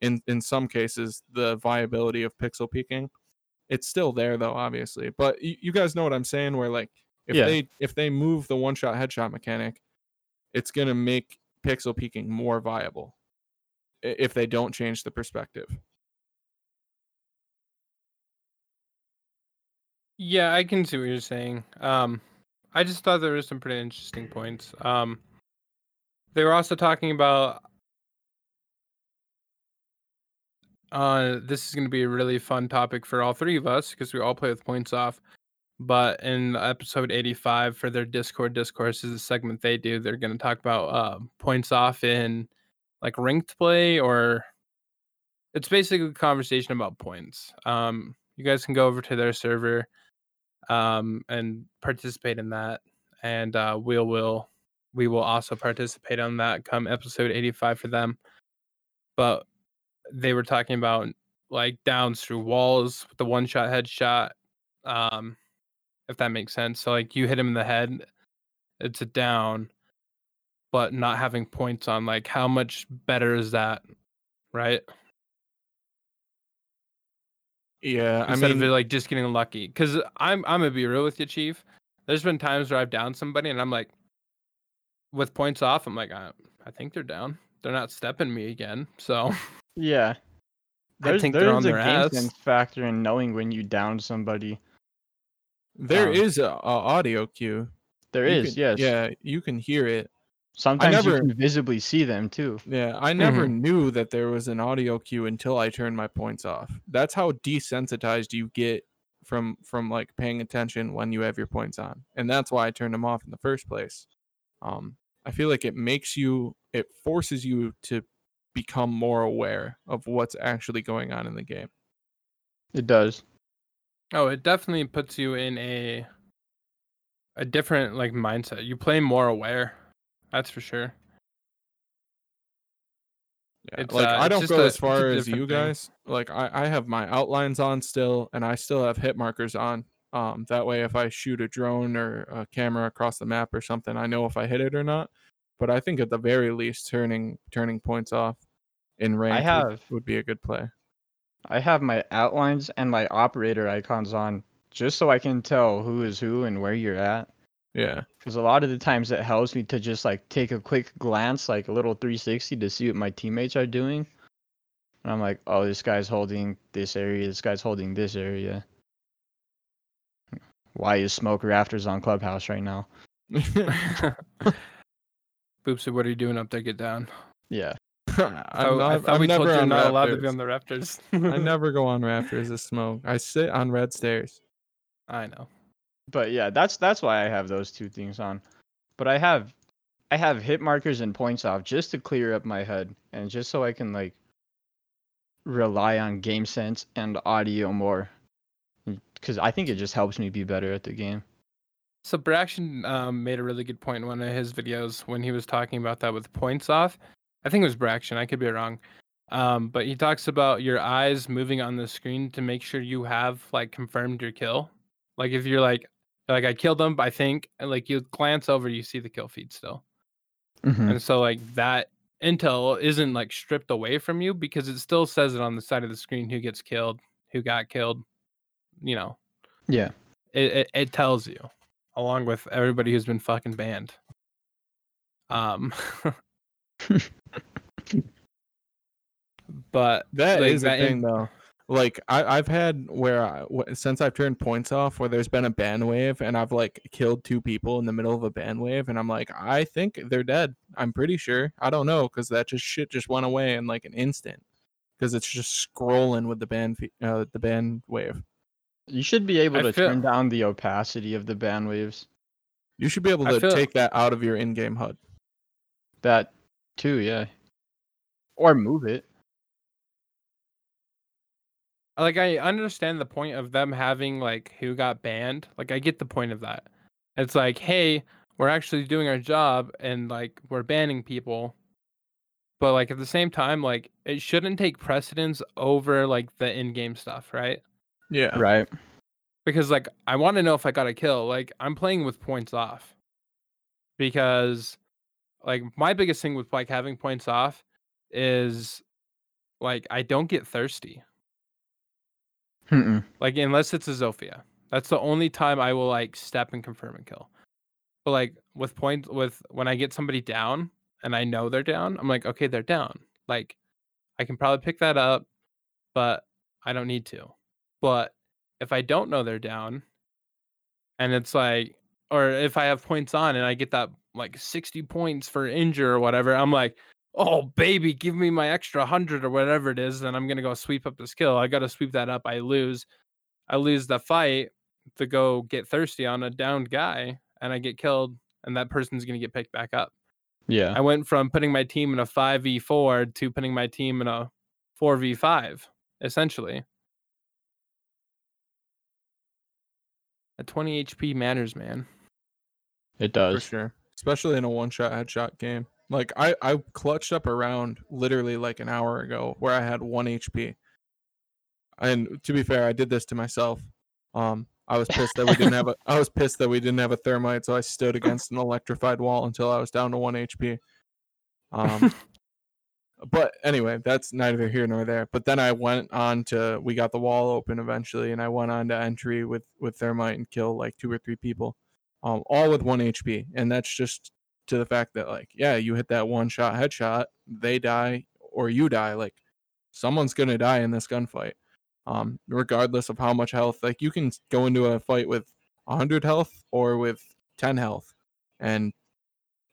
in in some cases the viability of pixel peaking. It's still there though, obviously. But you, you guys know what I'm saying where like if Yeah. they if they move the one shot headshot mechanic, it's going to make pixel peaking more viable if they don't change the perspective. Yeah, I can see what you're saying. Um, I just thought there were some pretty interesting points. Um, they were also talking about. Uh, this is going to be a really fun topic for all three of us because we all play with points off. But in episode 85 for their Discord discourse is a segment they do. They're going to talk about uh, points off in like ranked play or it's basically a conversation about points. Um, you guys can go over to their server um, and participate in that. And uh, we'll will we will also participate on that come episode 85 for them. But they were talking about like downs through walls with the one shot headshot. Um, if that makes sense. So like you hit him in the head, it's a down, but not having points on like how much better is that, right? Yeah, I Instead mean, of like just getting lucky. Because I'm I'm gonna be real with you, Chief. There's been times where I've downed somebody and I'm like, with points off, I'm like, I, I think they're down. They're not stepping me again. So Yeah. I There's, think they're on there's a their game sense factor in knowing when you down somebody. There Um, is a, a audio cue. There You is, can- yes. Yeah, you can hear it. Sometimes never- you can visibly see them too. Yeah, I never Mm-hmm. knew that there was an audio cue until I turned my points off. That's how desensitized you get from from like paying attention when you have your points on. And that's why I turned them off in the first place. Um I feel like it makes you it forces you to become more aware of what's actually going on in the game. It does. Oh, it definitely puts you in a a different like mindset. You play more aware. That's for sure. Yeah, It's, like uh, I don't just go a- as far as different you thing. guys. Like I, I have my outlines on still, and I still have hit markers on. Um, that way, if I shoot a drone or a camera across the map or something, I know if I hit it or not. But I think at the very least, turning turning points off in range would- have- would, be a good play. I have my outlines and my operator icons on just so I can tell who is who and where you're at. Yeah, Because a lot of the times it helps me to just like take a quick glance, like a little 360 to see what my teammates are doing. And I'm like, oh, this guy's holding this area, this guy's holding this area. Why is smoke rafters on Clubhouse right now? Boopsy, what are you doing up there? Get down. Yeah. I'm Oh, I not- thought I'm we told never you you're on not allowed to be on the rafters. I never go on rafters of smoke. I sit on red stairs. I know. But yeah, that's that's why I have those two things on. But I have I have hit markers and points off just to clear up my head and just so I can like rely on game sense and audio more. Cuz I think it just helps me be better at the game. So Braxton um, made a really good point in one of his videos when he was talking about that with points off. I think it was Braxton. I could be wrong. Um, but he talks about your eyes moving on the screen to make sure you have like confirmed your kill. Like if you're like like I killed him, I think, and like you glance over, you see the kill feed still. Mm-hmm. And so like that intel isn't like stripped away from you because it still says it on the side of the screen who gets killed, who got killed. You know, Yeah. it, it, it tells you along with everybody who's been fucking banned. Um but That like, is that a in- thing, though. Like I, I've had where I, wh- since I've turned points off, where there's been a ban wave, and I've like killed two people in the middle of a ban wave, and I'm like, I think they're dead. I'm pretty sure. I don't know because that just shit just went away in like an instant because it's just scrolling with the ban fe- uh, the ban wave. You should be able I to feel- turn down the opacity of the band waves. You should be able to feel- take that out of your in-game HUD. That too, yeah. Or move it. like I understand the point of them having like who got banned. Like I get the point of that. It's like, hey, we're actually doing our job and like we're banning people. But like at the same time, like it shouldn't take precedence over like the in-game stuff, right? Yeah. Right. because like I want to know if I got a kill. Like I'm playing with points off because like my biggest thing with like having points off is like I don't get thirsty. Mm-mm. Like unless it's a Zofia. That's the only time I will like step and confirm and kill. But like with point with when I get somebody down and I know they're down, I'm like, okay, they're down. Like I can probably pick that up, but I don't need to. But if I don't know they're down and it's like or if I have points on and I get that like 60 points for injure or whatever, I'm like, oh baby, give me my extra hundred or whatever it is, then I'm gonna go sweep up this kill. I gotta sweep that up. I lose. I lose the fight to go get thirsty on a downed guy and I get killed and that person's gonna get picked back up. Yeah. I went from putting my team in a 5v4 to putting my team in a 4v5, essentially. A 20 HP matters, man. It does. for does. sure. Especially in a one shot headshot game. Like I, I clutched up around literally like an hour ago where I had one HP. And to be fair, I did this to myself. Um I was pissed that we didn't have a I was pissed that we didn't have a thermite, so I stood against an electrified wall until I was down to one HP. Um but anyway, that's neither here nor there. But then I went on to we got the wall open eventually and I went on to entry with with thermite and kill like two or three people um, all with one HP, and that's just to the fact that like, yeah, you hit that one shot headshot, they die or you die. Like, someone's gonna die in this gunfight, um, regardless of how much health. Like, you can go into a fight with hundred health or with ten health, and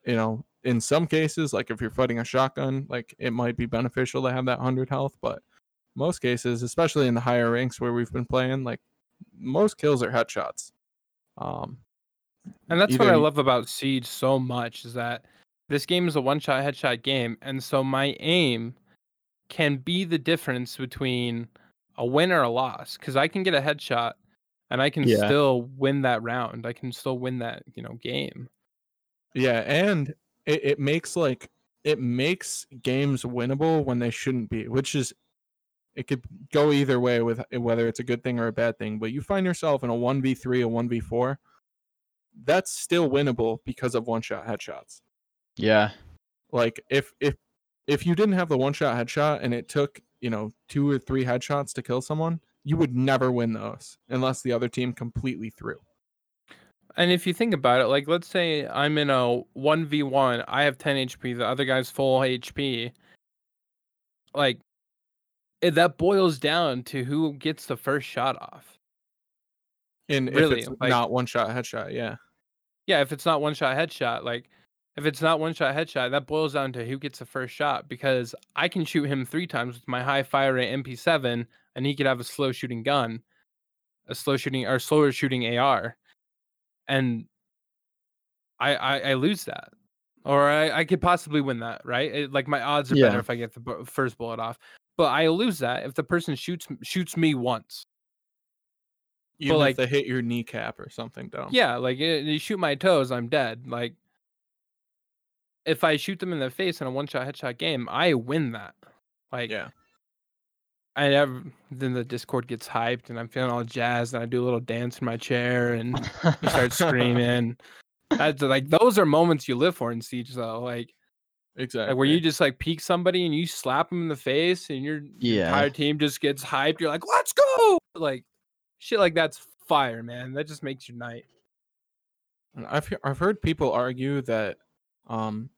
you know, in some cases, like if you're fighting a shotgun, like it might be beneficial to have that hundred health, but most cases, especially in the higher ranks where we've been playing, like most kills are headshots. Um, And that's what I love about Siege so much is that this game is a one shot headshot game. And so my aim can be the difference between a win or a loss. Because I can get a headshot and I can Yeah. still win that round. I can still win that you know game. Yeah, and it, it makes like it makes games winnable when they shouldn't be, which is it could go either way with whether it's a good thing or a bad thing. But you find yourself in a one v three, a one v four, that's still winnable because of one shot headshots. Yeah. Like if if if you didn't have the one shot headshot and it took you know two or three headshots to kill someone, you would never win those unless the other team completely threw. And if you think about it, like let's say I'm in a one v one, I have 10 HP, the other guy's full HP. Like it, that boils down to who gets the first shot off. And Really, if it's like- not one shot headshot, yeah. Yeah, if it's not one shot headshot, like if it's not one shot headshot, that boils down to who gets the first shot because I can shoot him three times with my high fire rate MP7 and he could have a slow shooting gun, a slow shooting or slower shooting AR. And I I, I lose that. Or I, I could possibly win that, right? It- like my odds are better if I get the first bullet off. But I lose that if the person shoots shoots me once. Even like- if they hit your kneecap or something dumb. Yeah, like eh, you shoot my toes, I'm dead. Like if I shoot them in the face in a one shot headshot game, I win that. Like Yeah. I have then the Discord gets hyped and I'm feeling all jazzed and I do a little dance in my chair and start screaming. That's like those are moments you live for in Siege though. Like, Exactly. like where you just like peek somebody and you slap them in the face and your Yeah. entire team just gets hyped. You're like, let's go! Like shit like that's fire, man. That just makes your night. I've I've heard people argue that um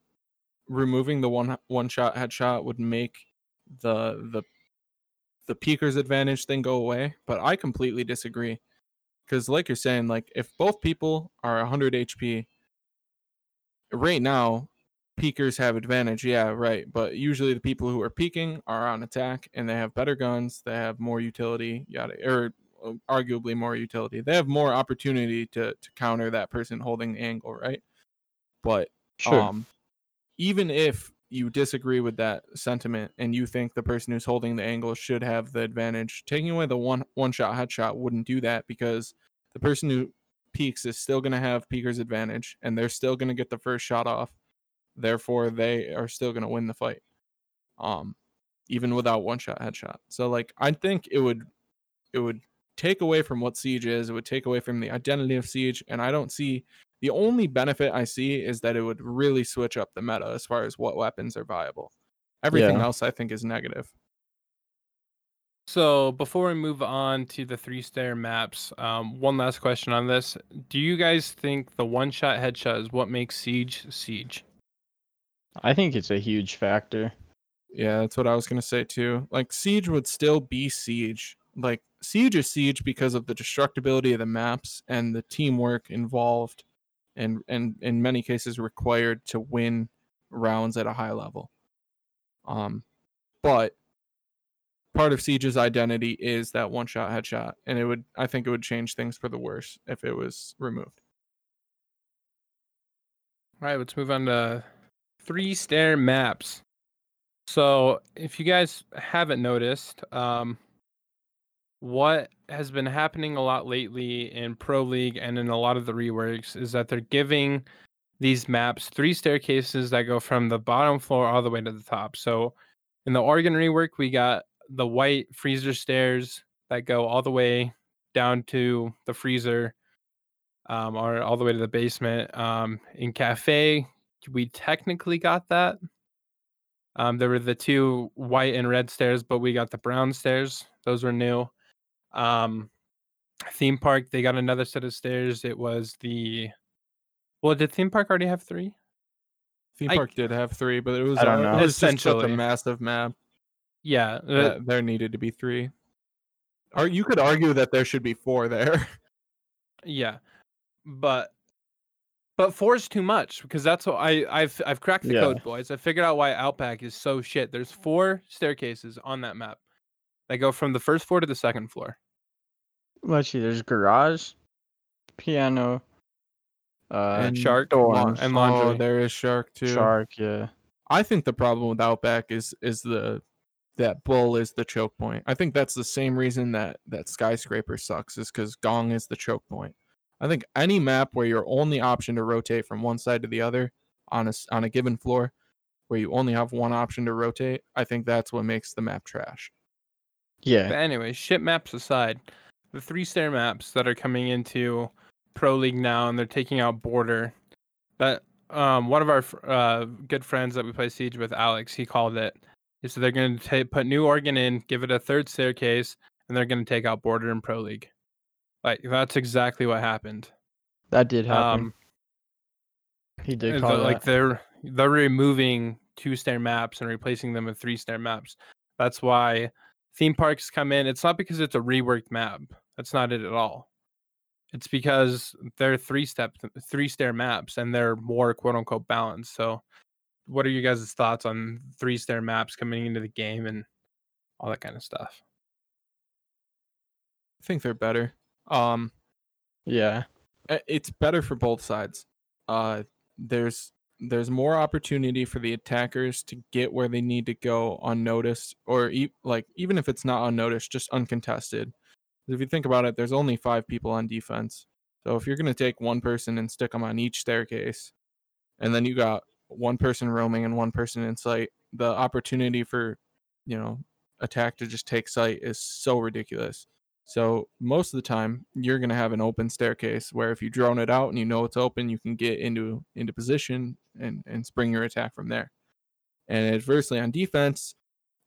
removing the one one shot headshot would make the the the peeker's advantage thing go away, but I completely disagree. Cuz like you're saying like if both people are 100 HP right now peekers have advantage, yeah, right, but usually the people who are peeking are on attack and they have better guns, they have more utility, yada or uh, arguably more utility. They have more opportunity to to counter that person holding the angle, right? But Sure. um even if you disagree with that sentiment and you think the person who's holding the angle should have the advantage, taking away the one one shot headshot wouldn't do that because the person who peeks is still going to have peeker's advantage and they're still going to get the first shot off. Therefore, they are still going to win the fight. Um even without one shot headshot. So like I think it would it would take away from what siege is, it would take away from the identity of siege and I don't see the only benefit I see is that it would really switch up the meta as far as what weapons are viable. Everything Yeah. else I think is negative. So before we move on to the three star maps, um, one last question on this: Do you guys think the one shot headshot is what makes Siege Siege? I think it's a huge factor. Yeah, that's what I was gonna say too. Like Siege would still be Siege. Like Siege is Siege because of the destructibility of the maps and the teamwork involved, and and in many cases required to win rounds at a high level. Um, but part of Siege's identity is that one shot headshot, and it would I think it would change things for the worse if it was removed. All right, let's move on to three stair maps. So, if you guys haven't noticed, um, what has been happening a lot lately in Pro League and in a lot of the reworks is that they're giving these maps three staircases that go from the bottom floor all the way to the top. So, in the Oregon rework, we got the white freezer stairs that go all the way down to the freezer um, or all the way to the basement. Um, in Cafe, we technically got that. Um, there were the two white and red stairs, but we got the brown stairs. Those were new. Um, theme park, they got another set of stairs. It was the. Well, did theme park already have three? Theme I- park did have three, but it was I don't uh, know. it was just a massive map. Yeah, uh, there needed to be three. Or you could argue that there should be four there. yeah, but but four is too much because that's what I I've I've cracked the Yeah. code, boys. I figured out why Outback is so shit. There's four staircases on that map that go from the first floor to the second floor. Let's see. There's garage, piano, uh, And Shark dorms, and Oh, there is shark too. shark. Yeah. I think the problem with Outback is is the that bull is the choke point. I think that's the same reason that that skyscraper sucks is because gong is the choke point. I think any map where your only option to rotate from one side to the other on a on a given floor, where you only have one option to rotate, I think that's what makes the map trash. Yeah. But anyway, ship maps aside, the three stair maps that are coming into Pro League now, and they're taking out Border. That um, one of our uh, good friends that we play Siege with, Alex, he called it. He said they're going to put New Oregon in, give it a third staircase, and they're going to take out Border in Pro League. Like that's exactly what happened. That did happen. Um, he did call the- that. like they're they're removing two stair maps and replacing them with three stair maps. That's why theme parks come in. It's not because it's a reworked map. That's not it at all. It's because they're three step three stair maps and they're more quote unquote balanced. So what are you guys' thoughts on three stair maps coming into the game and all that kind of stuff? I think they're better. Um, yeah. it's better for both sides. Uh, there's there's more opportunity for the attackers to get where they need to go unnoticed, or e- like even if it's not unnoticed, just uncontested. If you think about it, there's only five people on defense. So if you're gonna take one person and stick them on each staircase, and then you got one person roaming and one person in sight, the opportunity for you know attack to just take sight is so ridiculous. So most of the time, you're going to have an open staircase where if you drone it out and you know it's open, you can get into into position and and spring your attack from there. And adversely on defense,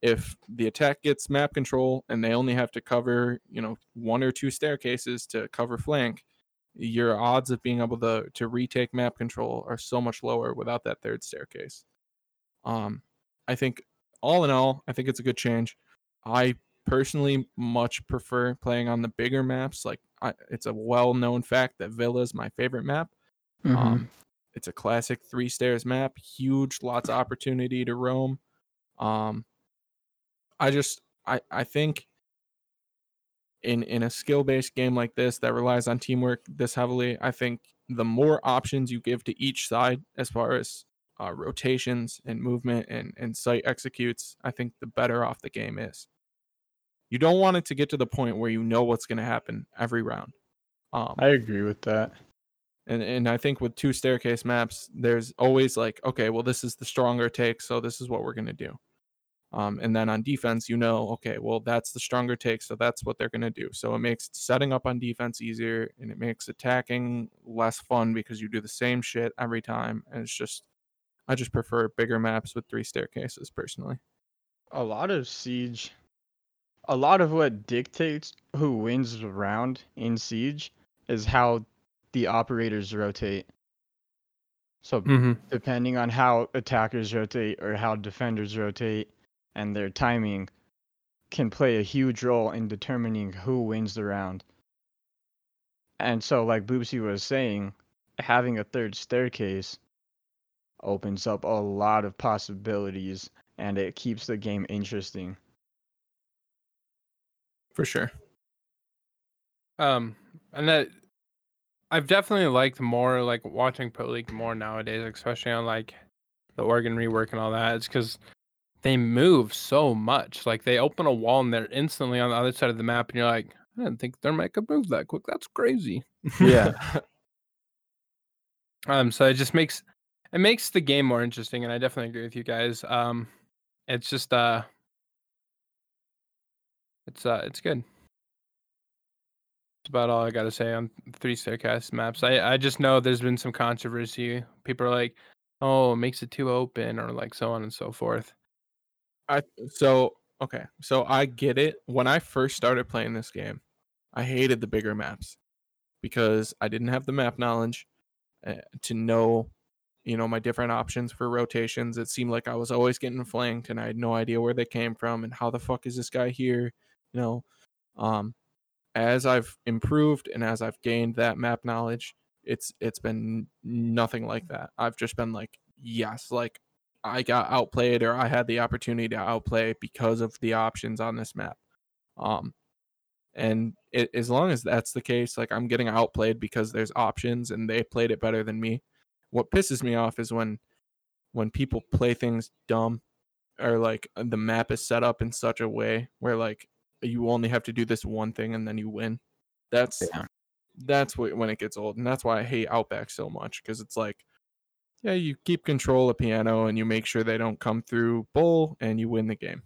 if the attack gets map control and they only have to cover, you know, one or two staircases to cover flank, your odds of being able to to retake map control are so much lower without that third staircase. Um, I think all in all, I think it's a good change. I personally much prefer playing on the bigger maps. Like I, it's a well-known fact that Villa is my favorite map. Mhm. Um, it's a classic three stairs map, huge, lots of opportunity to roam. Um, I just I I think in in a skill based game like this that relies on teamwork this heavily, I think the more options you give to each side as far as uh, rotations and movement and and site executes, I think the better off the game is. You don't want it to get to the point where you know what's going to happen every round. Um, I agree with that. and and I think with two staircase maps, there's always like, okay, well, this is the stronger take, so this is what we're gonna do. Um, and then on defense, you know, okay, well, that's the stronger take, so that's what they're gonna do. So it makes setting up on defense easier, and it makes attacking less fun because you do the same shit every time. And it's just, I just prefer bigger maps with three staircases personally. A lot of siege, a lot of what dictates who wins the round in siege is how the operators rotate. So Mm-hmm. depending on how attackers rotate or how defenders rotate and their timing can play a huge role in determining who wins the round. And so like Boopsy was saying, having a third staircase opens up a lot of possibilities and it keeps the game interesting. For sure. Um, and that I've definitely liked more like watching Pro League more nowadays, especially on like the Oregon rework and all that. It's because they move so much. Like they open a wall and they're instantly on the other side of the map, and you're like, I didn't think their mech could move that quick. That's crazy. Yeah. Um, so it just makes it makes the game more interesting, and I definitely agree with you guys. Um, it's just uh, it's uh, it's good. That's about all I got to say on three staircase maps. I I just know there's been some controversy. People are like, oh, it makes it too open, or like so on and so forth. I so okay, so I get it. When I first started playing this game, I hated the bigger maps because I didn't have the map knowledge uh, to know, you know, my different options for rotations. It seemed like I was always getting flanked, and I had no idea where they came from and how the fuck is this guy here, you know. Um, as I've improved and as I've gained that map knowledge, it's it's been nothing like that. I've just been like, yes, like I got outplayed or I had the opportunity to outplay because of the options on this map. Um, and it, as long as that's the case, like I'm getting outplayed because there's options and they played it better than me. What pisses me off is when when people play things dumb or like the map is set up in such a way where like you only have to do this one thing and then you win. That's Yeah. that's what when it gets old, and that's why I hate Outback so much because it's like, yeah, you keep control of piano and you make sure they don't come through bull and you win the game.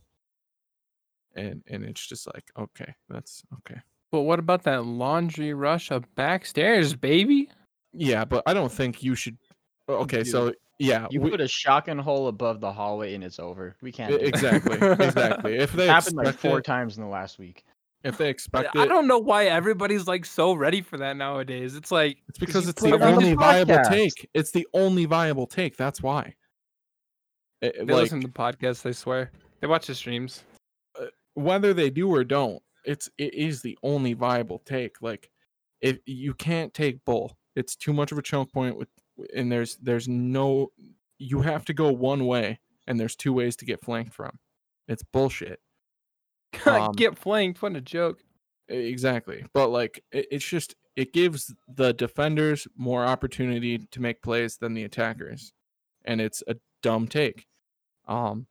And and it's just like okay, that's okay. But what about that laundry rush up backstairs, baby? Yeah, but I don't think you should. Okay, so yeah, You we- put a shotgun hole above the hallway and it's over. We can't. do exactly, exactly. If they It happened like four it, times in the last week. if they expect I it, don't know why everybody's like so ready for that nowadays. It's like It's because it's the it on the only viable take. It's the only viable take. That's why. It- they like listen to podcasts. I swear they watch the streams. Uh, whether they do or don't, it's it is the only viable take. Like if you can't take bull, it's too much of a choke point with, and there's there's no. You have to go one way, and there's two ways to get flanked from. It's bullshit. Um, Get flanked. What a joke. Exactly. But like it, it's just it gives the defenders more opportunity to make plays than the attackers. And it's a dumb take. Um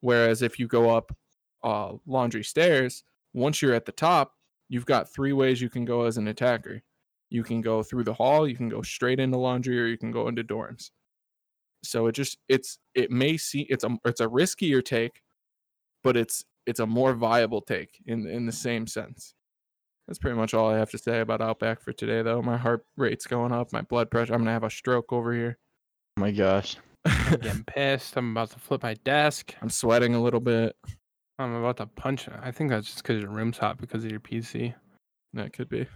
whereas if you go up uh laundry stairs, once you're at the top, you've got three ways you can go as an attacker. You can go through the hall, you can go straight into laundry or you can go into dorms. So it just it's it may see it's a it's a riskier take, but it's it's a more viable take in in the same sense. That's pretty much all I have to say about Outback for today, though. My heart rate's going up, my blood pressure. I'm gonna have a stroke over here. Oh my gosh. I'm getting pissed. I'm about to flip my desk. I'm sweating a little bit. I'm about to punch. I think that's just because your room's hot because of your PC. That could be.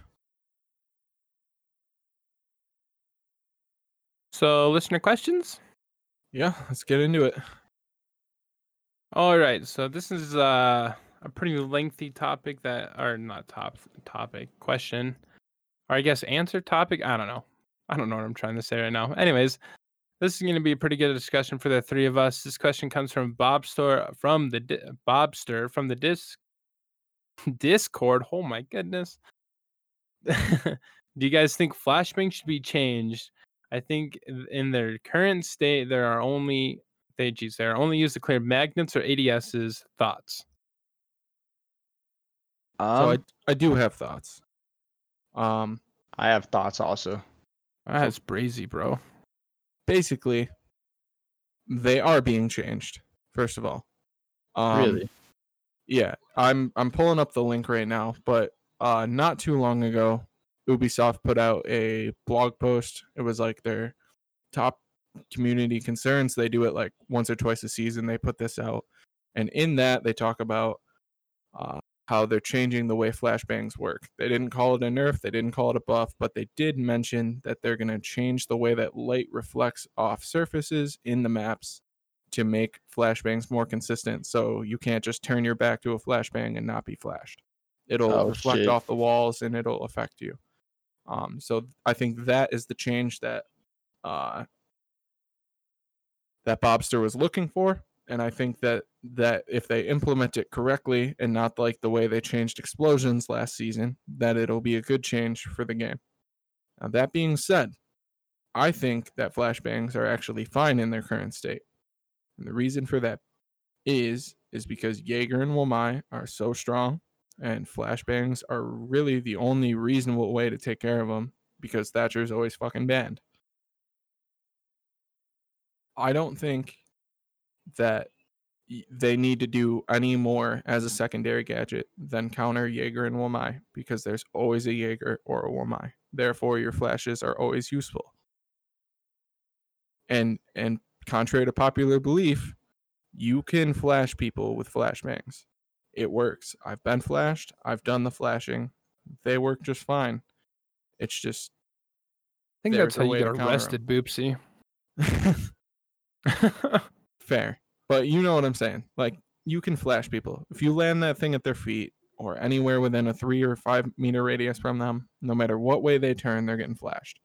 So, listener questions. Yeah, let's get into it. All right. So this is uh, a pretty lengthy topic that, or not top topic question, or I guess answer topic. I don't know. I don't know what I'm trying to say right now. Anyways, this is going to be a pretty good discussion for the three of us. This question comes from Bobster from the Di- Bobster from the disc Discord. Oh my goodness. Do you guys think flashbang should be changed? I think in- their current state, there are only they geez, they are only used to clear magnets or ADSs. Thoughts? Um, so I I do have thoughts. Um, I have thoughts also. That's brazy, bro. basically, they are being changed. First of all, um, really? Yeah, I'm I'm pulling up the link right now, but uh not too long ago, Ubisoft put out a blog post. It was like their top community concerns. They do it like once or twice a season. They put this out, and in that they talk about uh, how they're changing the way flashbangs work. They didn't call it a nerf, they didn't call it a buff, but they did mention that they're going to change the way that light reflects off surfaces in the maps to make flashbangs more consistent. So you can't just turn your back to a flashbang and not be flashed. It'll Oh, reflect shit. off the walls and it'll affect you. Um, so I think that is the change that uh, that Bobster was looking for, and I think that that if they implement it correctly and not like the way they changed explosions last season, that it'll be a good change for the game. Now that being said, I think that flashbangs are actually fine in their current state. And the reason for that is is because Jaeger and Wamai are so strong and flashbangs are really the only reasonable way to take care of them because Thatcher's always fucking banned. I don't think that they need to do any more as a secondary gadget than counter Jaeger and Wamai because there's always a Jaeger or a Wamai. Therefore, your flashes are always useful. And and contrary to popular belief, you can flash people with flashbangs. It works. I've been flashed. I've done the flashing. They work just fine. It's just I think that's how you get arrested, Boopsy. fair. But you know what I'm saying. Like you can flash people. If you land that thing at their feet or anywhere within a three or five meter radius from them, no matter what way they turn, they're getting flashed.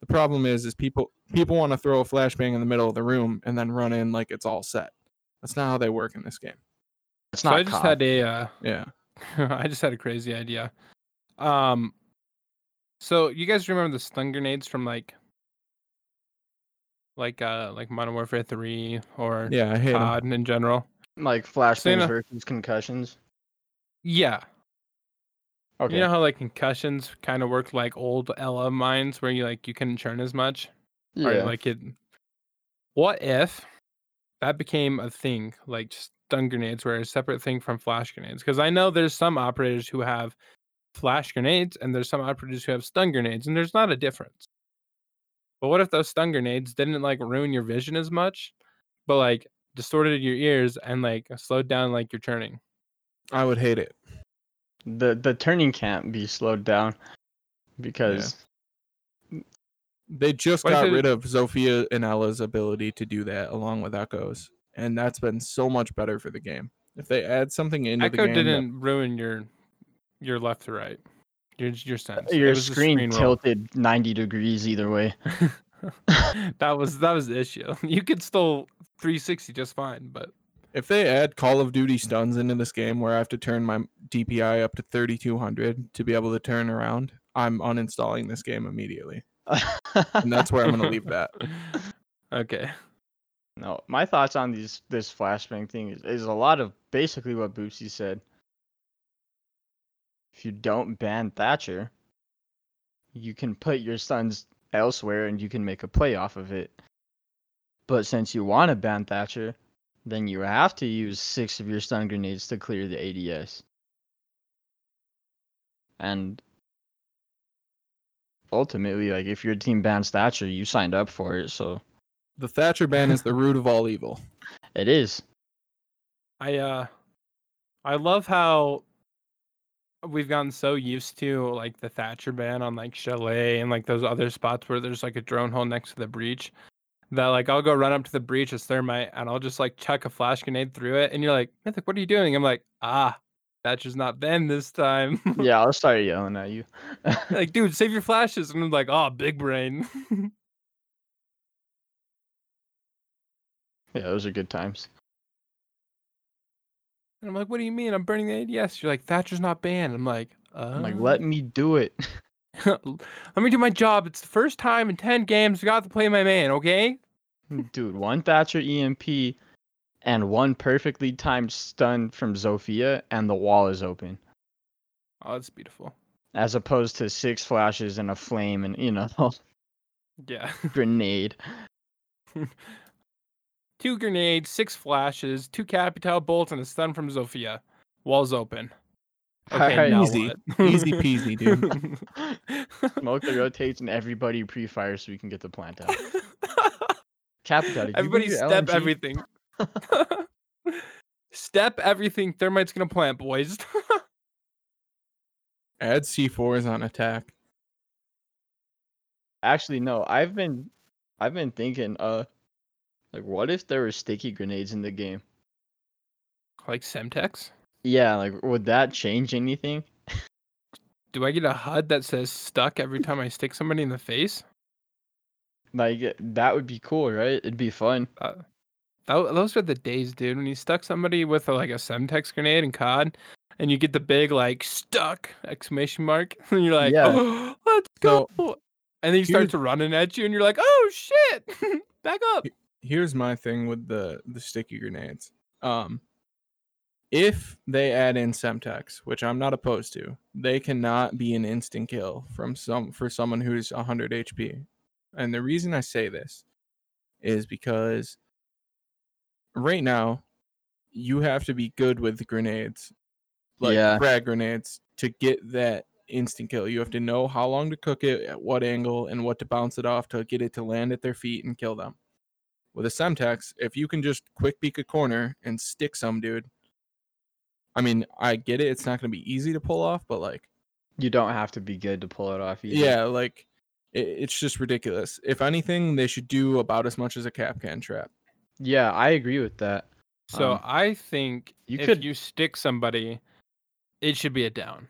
The problem is is people people want to throw a flashbang in the middle of the room and then run in like it's all set. That's not how they work in this game. It's so not. I just COD. had a uh, Yeah. I just had a crazy idea. Um, so you guys remember the stun grenades from like, like uh, like Modern Warfare Three or Yeah, I hate 'em. COD in general? Like flashbangs Same- versus concussions. Yeah. Okay. You know how like concussions kind of work like old Ela mines where you like you couldn't churn as much? yeah. Or like it what if that became a thing, like stun grenades were a separate thing from flash grenades? Because I know there's some operators who have flash grenades and there's some operators who have stun grenades, and there's not a difference. But what if those stun grenades didn't like ruin your vision as much, but like distorted your ears and like slowed down like your turning? I would hate it. the the turning can't be slowed down because They just What if got it- rid of Zofia and Ela's ability to do that along with Echo's, and that's been so much better for the game. If they add something into Echo the game, that- didn't ruin your your left to right. Your your sense. Your was a screen, roll. tilted 90 degrees either way. that was that was the issue. You could still 360 just fine, but if they add Call of Duty stuns into this game, where I have to turn my DPI up to 3200 to be able to turn around, I'm uninstalling this game immediately, and that's where I'm going to leave that. Okay. No, my thoughts on these this flashbang thing is, is a lot of basically what Boopsy said. If you don't ban Thatcher, you can put your sons elsewhere and you can make a play off of it. But since you want to ban Thatcher, then you have to use six of your stun grenades to clear the ADS. And ultimately, like if your team bans Thatcher, you signed up for it, so The Thatcher ban is the root of all evil. it is. I uh I love how we've gotten so used to like the Thatcher ban on like Chalet and like those other spots where there's like a drone hole next to the breach. That like I'll go run up to the breach as thermite and I'll just like chuck a flash grenade through it and you're like, Mythic, what are you doing? I'm like, ah, Thatcher's not banned this time. yeah, I'll start yelling at you. like, dude, save your flashes. And I'm like, oh, big brain. yeah, those are good times. And I'm like, what do you mean? I'm burning the ADS. You're like, Thatcher's not banned. I'm like, uh, I'm like, let me do it. let me do my job. It's the first time in 10 games I got to play my man, okay? Dude, one Thatcher EMP and one perfectly timed stun from Zofia, and the wall is open. Oh, that's beautiful. As opposed to six flashes and a flame and, you know, Yeah. grenade. Two grenades, six flashes, two Capitão bolts, and a stun from Zofia. Walls open. Okay, Alright, now Easy. what? Easy peasy, dude. Smoke that rotates and everybody pre fire so we can get the plant out. Capital, Everybody bring step LMG? everything. step everything. Thermite's gonna plant, boys. Add C4s on attack. Actually, no. I've been, I've been thinking, uh, like, what if there were sticky grenades in the game? like Semtex? Yeah, like, would that change anything? Do I get a HUD that says stuck every time I stick somebody in the face? Like, uh, that would be cool, right? It'd be fun. Tho- those are the days, dude. When you stuck somebody with a, like a Semtex grenade in COD, and you get the big like stuck exclamation mark, and you're like, Yeah. oh, let's So, go. and then he starts running at you, and you're like, oh shit, back up. Here's my thing with the the sticky grenades. Um, if they add in Semtex, which I'm not opposed to, they cannot be an instant kill from some for someone who's 100 HP. And the reason I say this is because right now you have to be good with grenades, like Yeah. frag grenades, to get that instant kill. You have to know how long to cook it, at what angle, and what to bounce it off to get it to land at their feet and kill them. With a Semtex, if you can just quick peek a corner and stick some dude, I mean, I get it. It's not going to be easy to pull off, but like, You don't have to be good to pull it off either. yeah, like it, it's just ridiculous. If anything, they should do about as much as a Kapkan trap. Yeah, I agree with that. So Um, I think you if could- you stick somebody, it should be a down.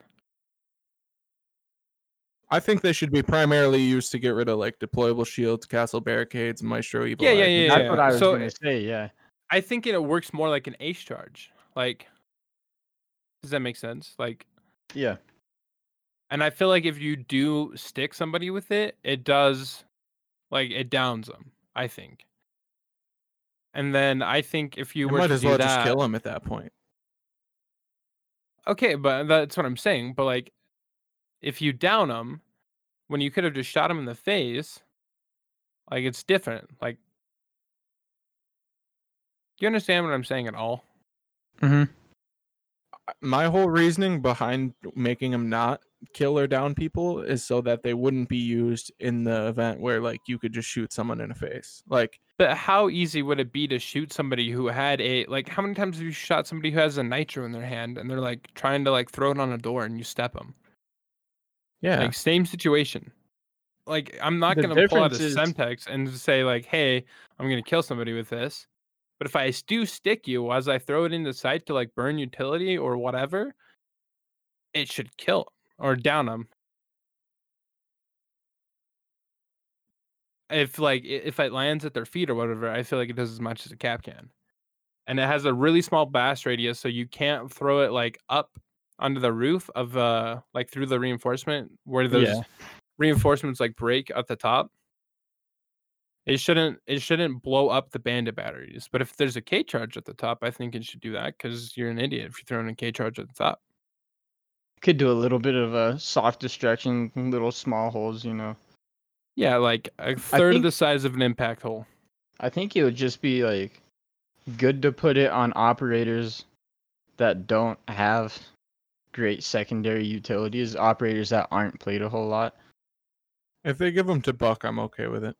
I think they should be primarily used to get rid of like deployable shields, castle barricades, maestro evil. Yeah, yeah, Eye. yeah, That's what I was So- gonna say. Yeah. I think it works more like an ace charge. Like, does that make sense? Like, Yeah. and I feel like if you do stick somebody with it, it does, like, it downs them. I think. And then I think if you You were might to as do well that, just kill him at that point. okay, but that's what I'm saying. But like, if you down him, when you could have just shot him in the face, like it's different. Like, do you understand what I'm saying at all? Mm-hmm. My whole reasoning behind making him not kill or down people is so that they wouldn't be used in the event where like you could just shoot someone in the face. Like But how easy would it be to shoot somebody who had a like? How many times have you shot somebody who has a nitro in their hand and they're like trying to like throw it on a door and you step them? Yeah, Like same situation. Like I'm not The gonna pull out a is- Semtex and say like, "Hey, I'm gonna kill somebody with this." But if I do stick you as I throw it into sight to like burn utility or whatever, it should kill or down them. If like if it lands at their feet or whatever, I feel like it does as much as a Kapkan. And it has a really small blast radius, so you can't throw it like up onto the roof of uh like through the reinforcement where those Yeah. reinforcements like break at the top. It shouldn't it shouldn't blow up the bandit batteries. But if there's a K charge at the top, I think it should do that because you're an idiot if you're throwing a K charge at the top. Could do a little bit of a soft destruction, little small holes, you know. Yeah, like a third of the size of an impact hole. I think it would just be like good to put it on operators that don't have great secondary utilities, operators that aren't played a whole lot. if they give him to Buck, I'm okay with it.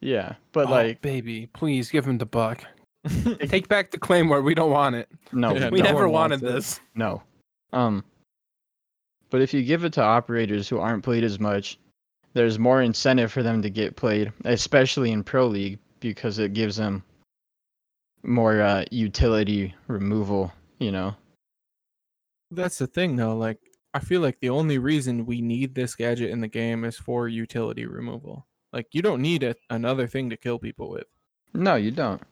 Yeah, but Oh, like baby, please give him the buck. Take back the claymore. We don't want it. no, Yeah, we no never wanted wants it. this. no. Um but if you give it to operators who aren't played as much, there's more incentive for them to get played, especially in pro league because it gives them more uh, utility removal, you know. That's the thing though, like I feel like the only reason we need this gadget in the game is for utility removal. Like you don't need a, another thing to kill people with. No, you don't.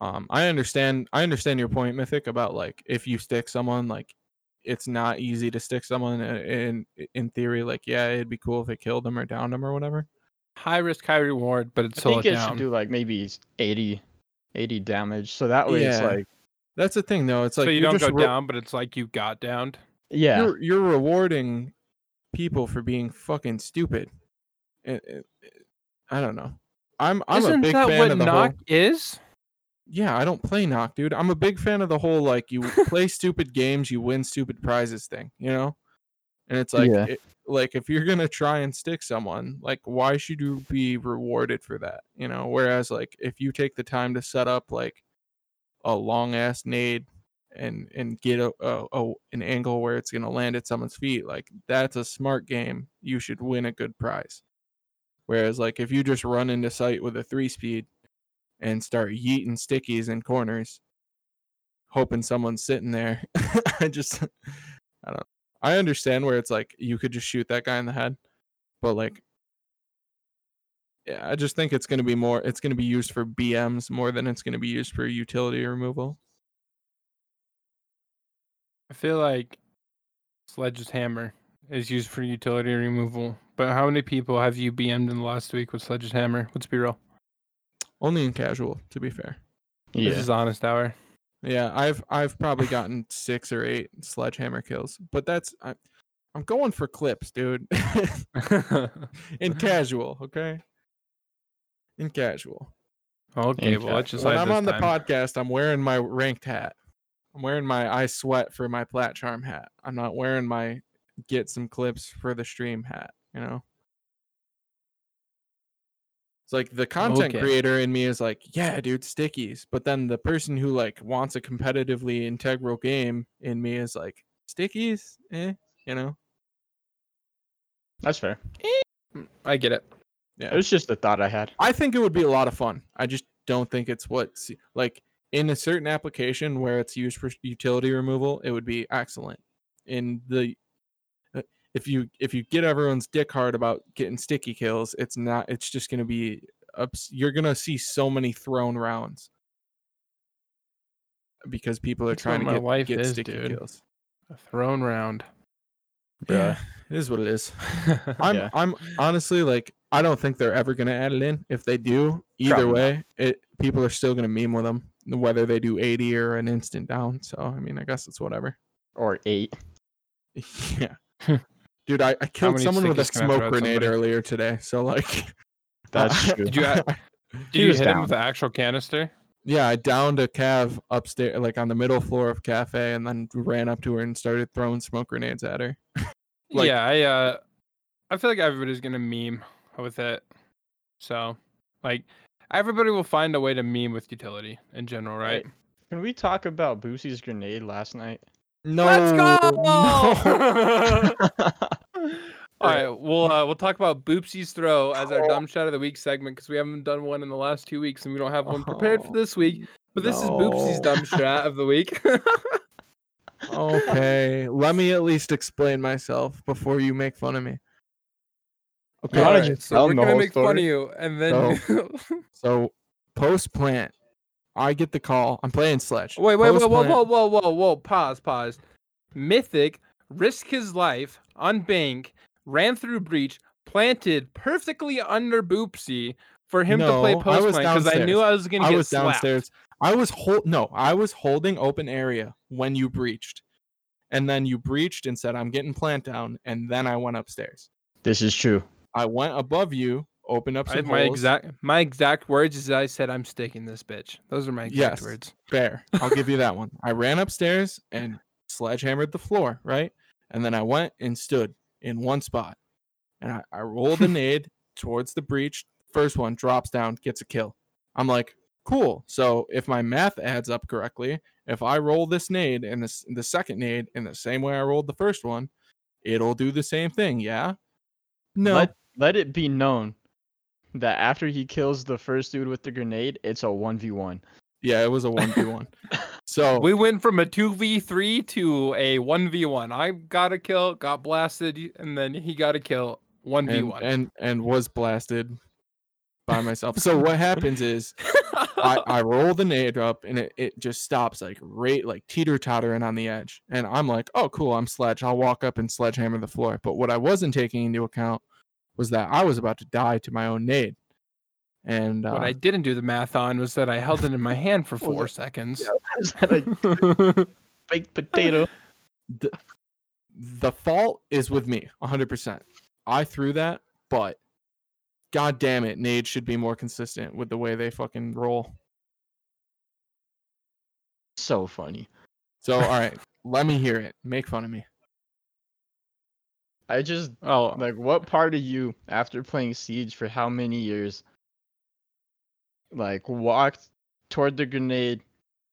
Um I understand I understand your point Mythic about like if you stick someone like it's not easy to stick someone uh, in in theory like yeah, it'd be cool if it killed them or downed them or whatever. High risk, high reward, but it's I think it it down. should do like maybe 80, 80 damage. So that way it's Yeah. like, That's the thing though. It's like so you don't go re- down, but it's like you got downed. yeah, you're you're rewarding people for being fucking stupid. It- it- it- I don't know. I'm I'm Isn't a big that fan what of the knock whole. is? Yeah, I don't play knock, dude. I'm a big fan of the whole like you play stupid games, you win stupid prizes thing. You know, and it's like Yeah. it, like if you're gonna try and stick someone, like why should you be rewarded for that? You know, whereas like if you take the time to set up like a long ass nade and and get a, a, a an angle where it's gonna land at someone's feet, like that's a smart game. You should win a good prize. Whereas like if you just run into sight with a three speed and start yeeting stickies in corners, hoping someone's sitting there, I just I don't I understand where it's like you could just shoot that guy in the head, but like yeah, I just think it's going to be more it's going to be used for BMs more than it's going to be used for utility removal. I feel like Sledge's hammer is used for utility removal. But how many people have you BM'd in the last week with Sledge's hammer? Let's be real. Only in casual, to be fair. Yeah. This is honest hour. Yeah, I've I've probably gotten six or eight sledgehammer kills, but that's I, I'm going for clips, dude. in casual, okay. In casual. okay, In well let's just when I'm this on the podcast, I'm wearing my ranked hat. I'm wearing my I sweat for my plat charm hat. I'm not wearing my get some clips for the stream hat, you know? It's like the content Okay. creator in me is like, yeah, dude, stickies. But then the person who like wants a competitively integral game in me is like, stickies? Eh, you know? That's fair. I get it. Yeah. It was just a thought I had. I think it would be a lot of fun. I just don't think it's what like in a certain application where it's used for utility removal, it would be excellent. In the uh, if you if you get everyone's dick hard about getting sticky kills, it's not. It's just gonna be ups, you're gonna see so many thrown rounds because people are That's trying to my get, wife get is, sticky dude. kills. A thrown round. Yeah, it is what it is. I'm Yeah. I'm honestly like I don't think they're ever gonna add it in. If they do, either Probably not. way, it people are still gonna meme with them, whether they do 80 or an instant down. So I mean, I guess it's whatever. Or eight. yeah. Dude, I, I killed someone with a stickers can I throw smoke grenade earlier today. So like That's true. Did you Did you was hit him with the actual canister? Yeah, I downed a cav upstairs, like on the middle floor of cafe, and then ran up to her and started throwing smoke grenades at her. Like- yeah, I uh, I feel like everybody's gonna meme with it. So, like, everybody will find a way to meme with utility in general, right? Right. Can we talk about Boopsie's grenade last night? No, Let's go! no. All right, we'll uh, we'll talk about Boopsie's throw as our dumb shot of the week segment because we haven't done one in the last two weeks and we don't have one prepared for Oh, this week. But this is Boopsie's no. dumb shot of the week. okay, let me at least explain myself before you make fun of me. Okay, Why right, so we're gonna whole make fun of you, and then so post plant, I get the call. I'm playing sledge. wait, wait, wait, whoa, Post-plant- whoa, whoa, whoa, whoa, pause, pause. Mythic risked his life on bank, ran through breach, planted perfectly under Boopsie for him to play post plant because I knew. I was gonna I get was slapped. downstairs. I was hold no, I was holding open area when you breached. And then you breached and said, I'm getting plant down, and then I went upstairs. This is true. I went above you, opened up I, some my holes. exact my exact words is I said I'm sticking this bitch. Those are my exact Yes. words. Fair. I'll give you that one. I ran upstairs and sledgehammered the floor, right? And then I went and stood in one spot. And I, I rolled a nade towards the breach. First one drops down, gets a kill. I'm like, cool. So if my math adds up correctly, if I roll this nade and this the second nade in the same way I rolled the first one, it'll do the same thing, yeah? No. Let let it be known that after he kills the first dude with the grenade, it's a one v one. yeah, it was a 1v1. So We went from a two v three to a one v one. I got a kill, got blasted, and then he got a kill. One v and, one. and and was blasted by myself. So what happens is I, I roll the nade up and it, it just stops like right like teeter tottering on the edge. And I'm like, oh cool, I'm sledge. I'll walk up and sledgehammer the floor. But what I wasn't taking into account was that I was about to die to my own nade. And uh, What I didn't do the math on was that I held it in my hand for four seconds. Is that a baked potato? the, the fault is with me 100%. I threw that, but god damn it, nades should be more consistent with the way they fucking roll. So funny. So, all right, let me hear it. Make fun of me. I just Oh, like what part of you after playing Siege for how many years like walked toward the grenade,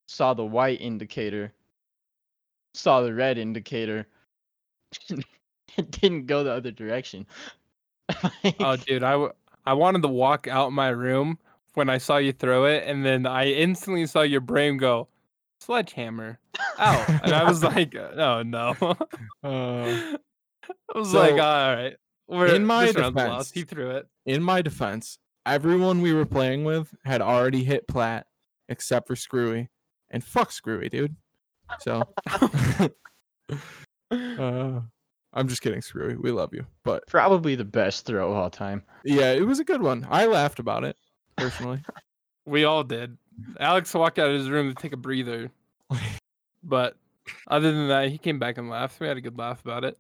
saw the white indicator, saw the red indicator, and didn't go the other direction. Like, oh, dude, I, w- I wanted to walk out my room when I saw you throw it, and then I instantly saw your brain go, sledgehammer, out, and I was like, oh no. Uh, I was So, like, all right, we're in my defense- lost. He threw it. in my defense, everyone we were playing with had already hit plat except for Screwy. And fuck Screwy, dude. So, uh, I'm just kidding, Screwy. We love you. But probably the best throw of all time. yeah, it was a good one. I laughed about it personally. We all did. Alex walked out of his room to take a breather, but other than that, he came back and laughed. We had a good laugh about it.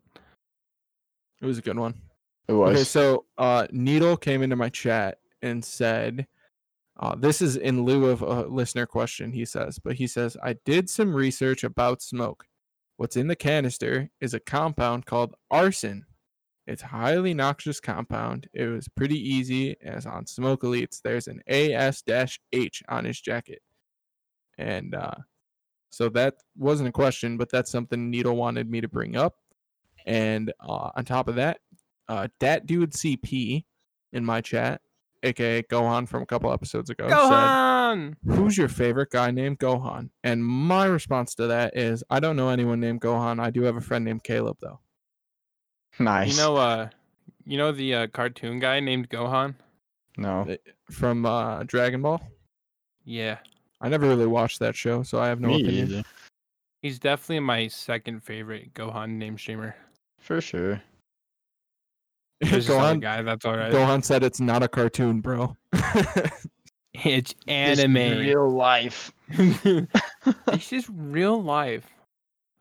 It was a good one. It was. Okay, so uh, Needle came into my chat and said, uh, "This is in lieu of a listener question." He says, but he says, "I did some research about smoke. What's in the canister is a compound called arsine. It's a highly noxious compound. It was pretty easy, as on Smoke Elites, there's an AS-H on his jacket, and uh, so that wasn't a question, but that's something Needle wanted me to bring up. And uh, on top of that, uh, Dat Dude CP in my chat, aka Gohan from a couple episodes ago, Go said! Who's your favorite guy named Gohan? And my response to that is, I don't know anyone named Gohan. I do have a friend named Caleb, though. nice. You know, uh, you know the uh, cartoon guy named Gohan. no. Eh, From uh, Dragon Ball. Yeah, I never really watched that show, so I have no Me opinion. either. he's definitely my second favorite Gohan name streamer. For sure. There's this Gohan, guy. That's all right. Gohan said it's not a cartoon, bro. It's This anime. real life. this is real life.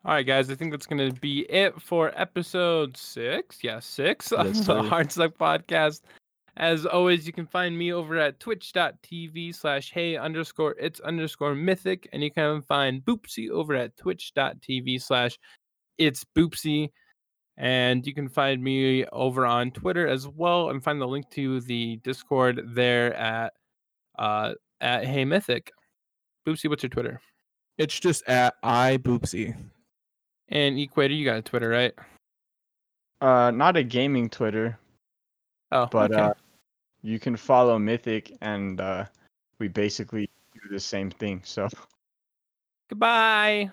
All right, guys. I think that's gonna be it for episode six. Yeah, six of the sir. Hard Suck Podcast. As always, you can find me over at twitch.tv slash hey underscore it's underscore mythic. And you can find Boopsy over at twitch.tv slash it's Boopsy. And you can find me over on Twitter as well and find the link to the Discord there at uh at Hey Mythic. Boopsy, what's your Twitter? It's just at I Boopsy. And Equator, you got a Twitter, right? Uh, not a gaming Twitter, Oh, but okay. uh, you can follow Mythic, and uh, we basically do the same thing. So goodbye.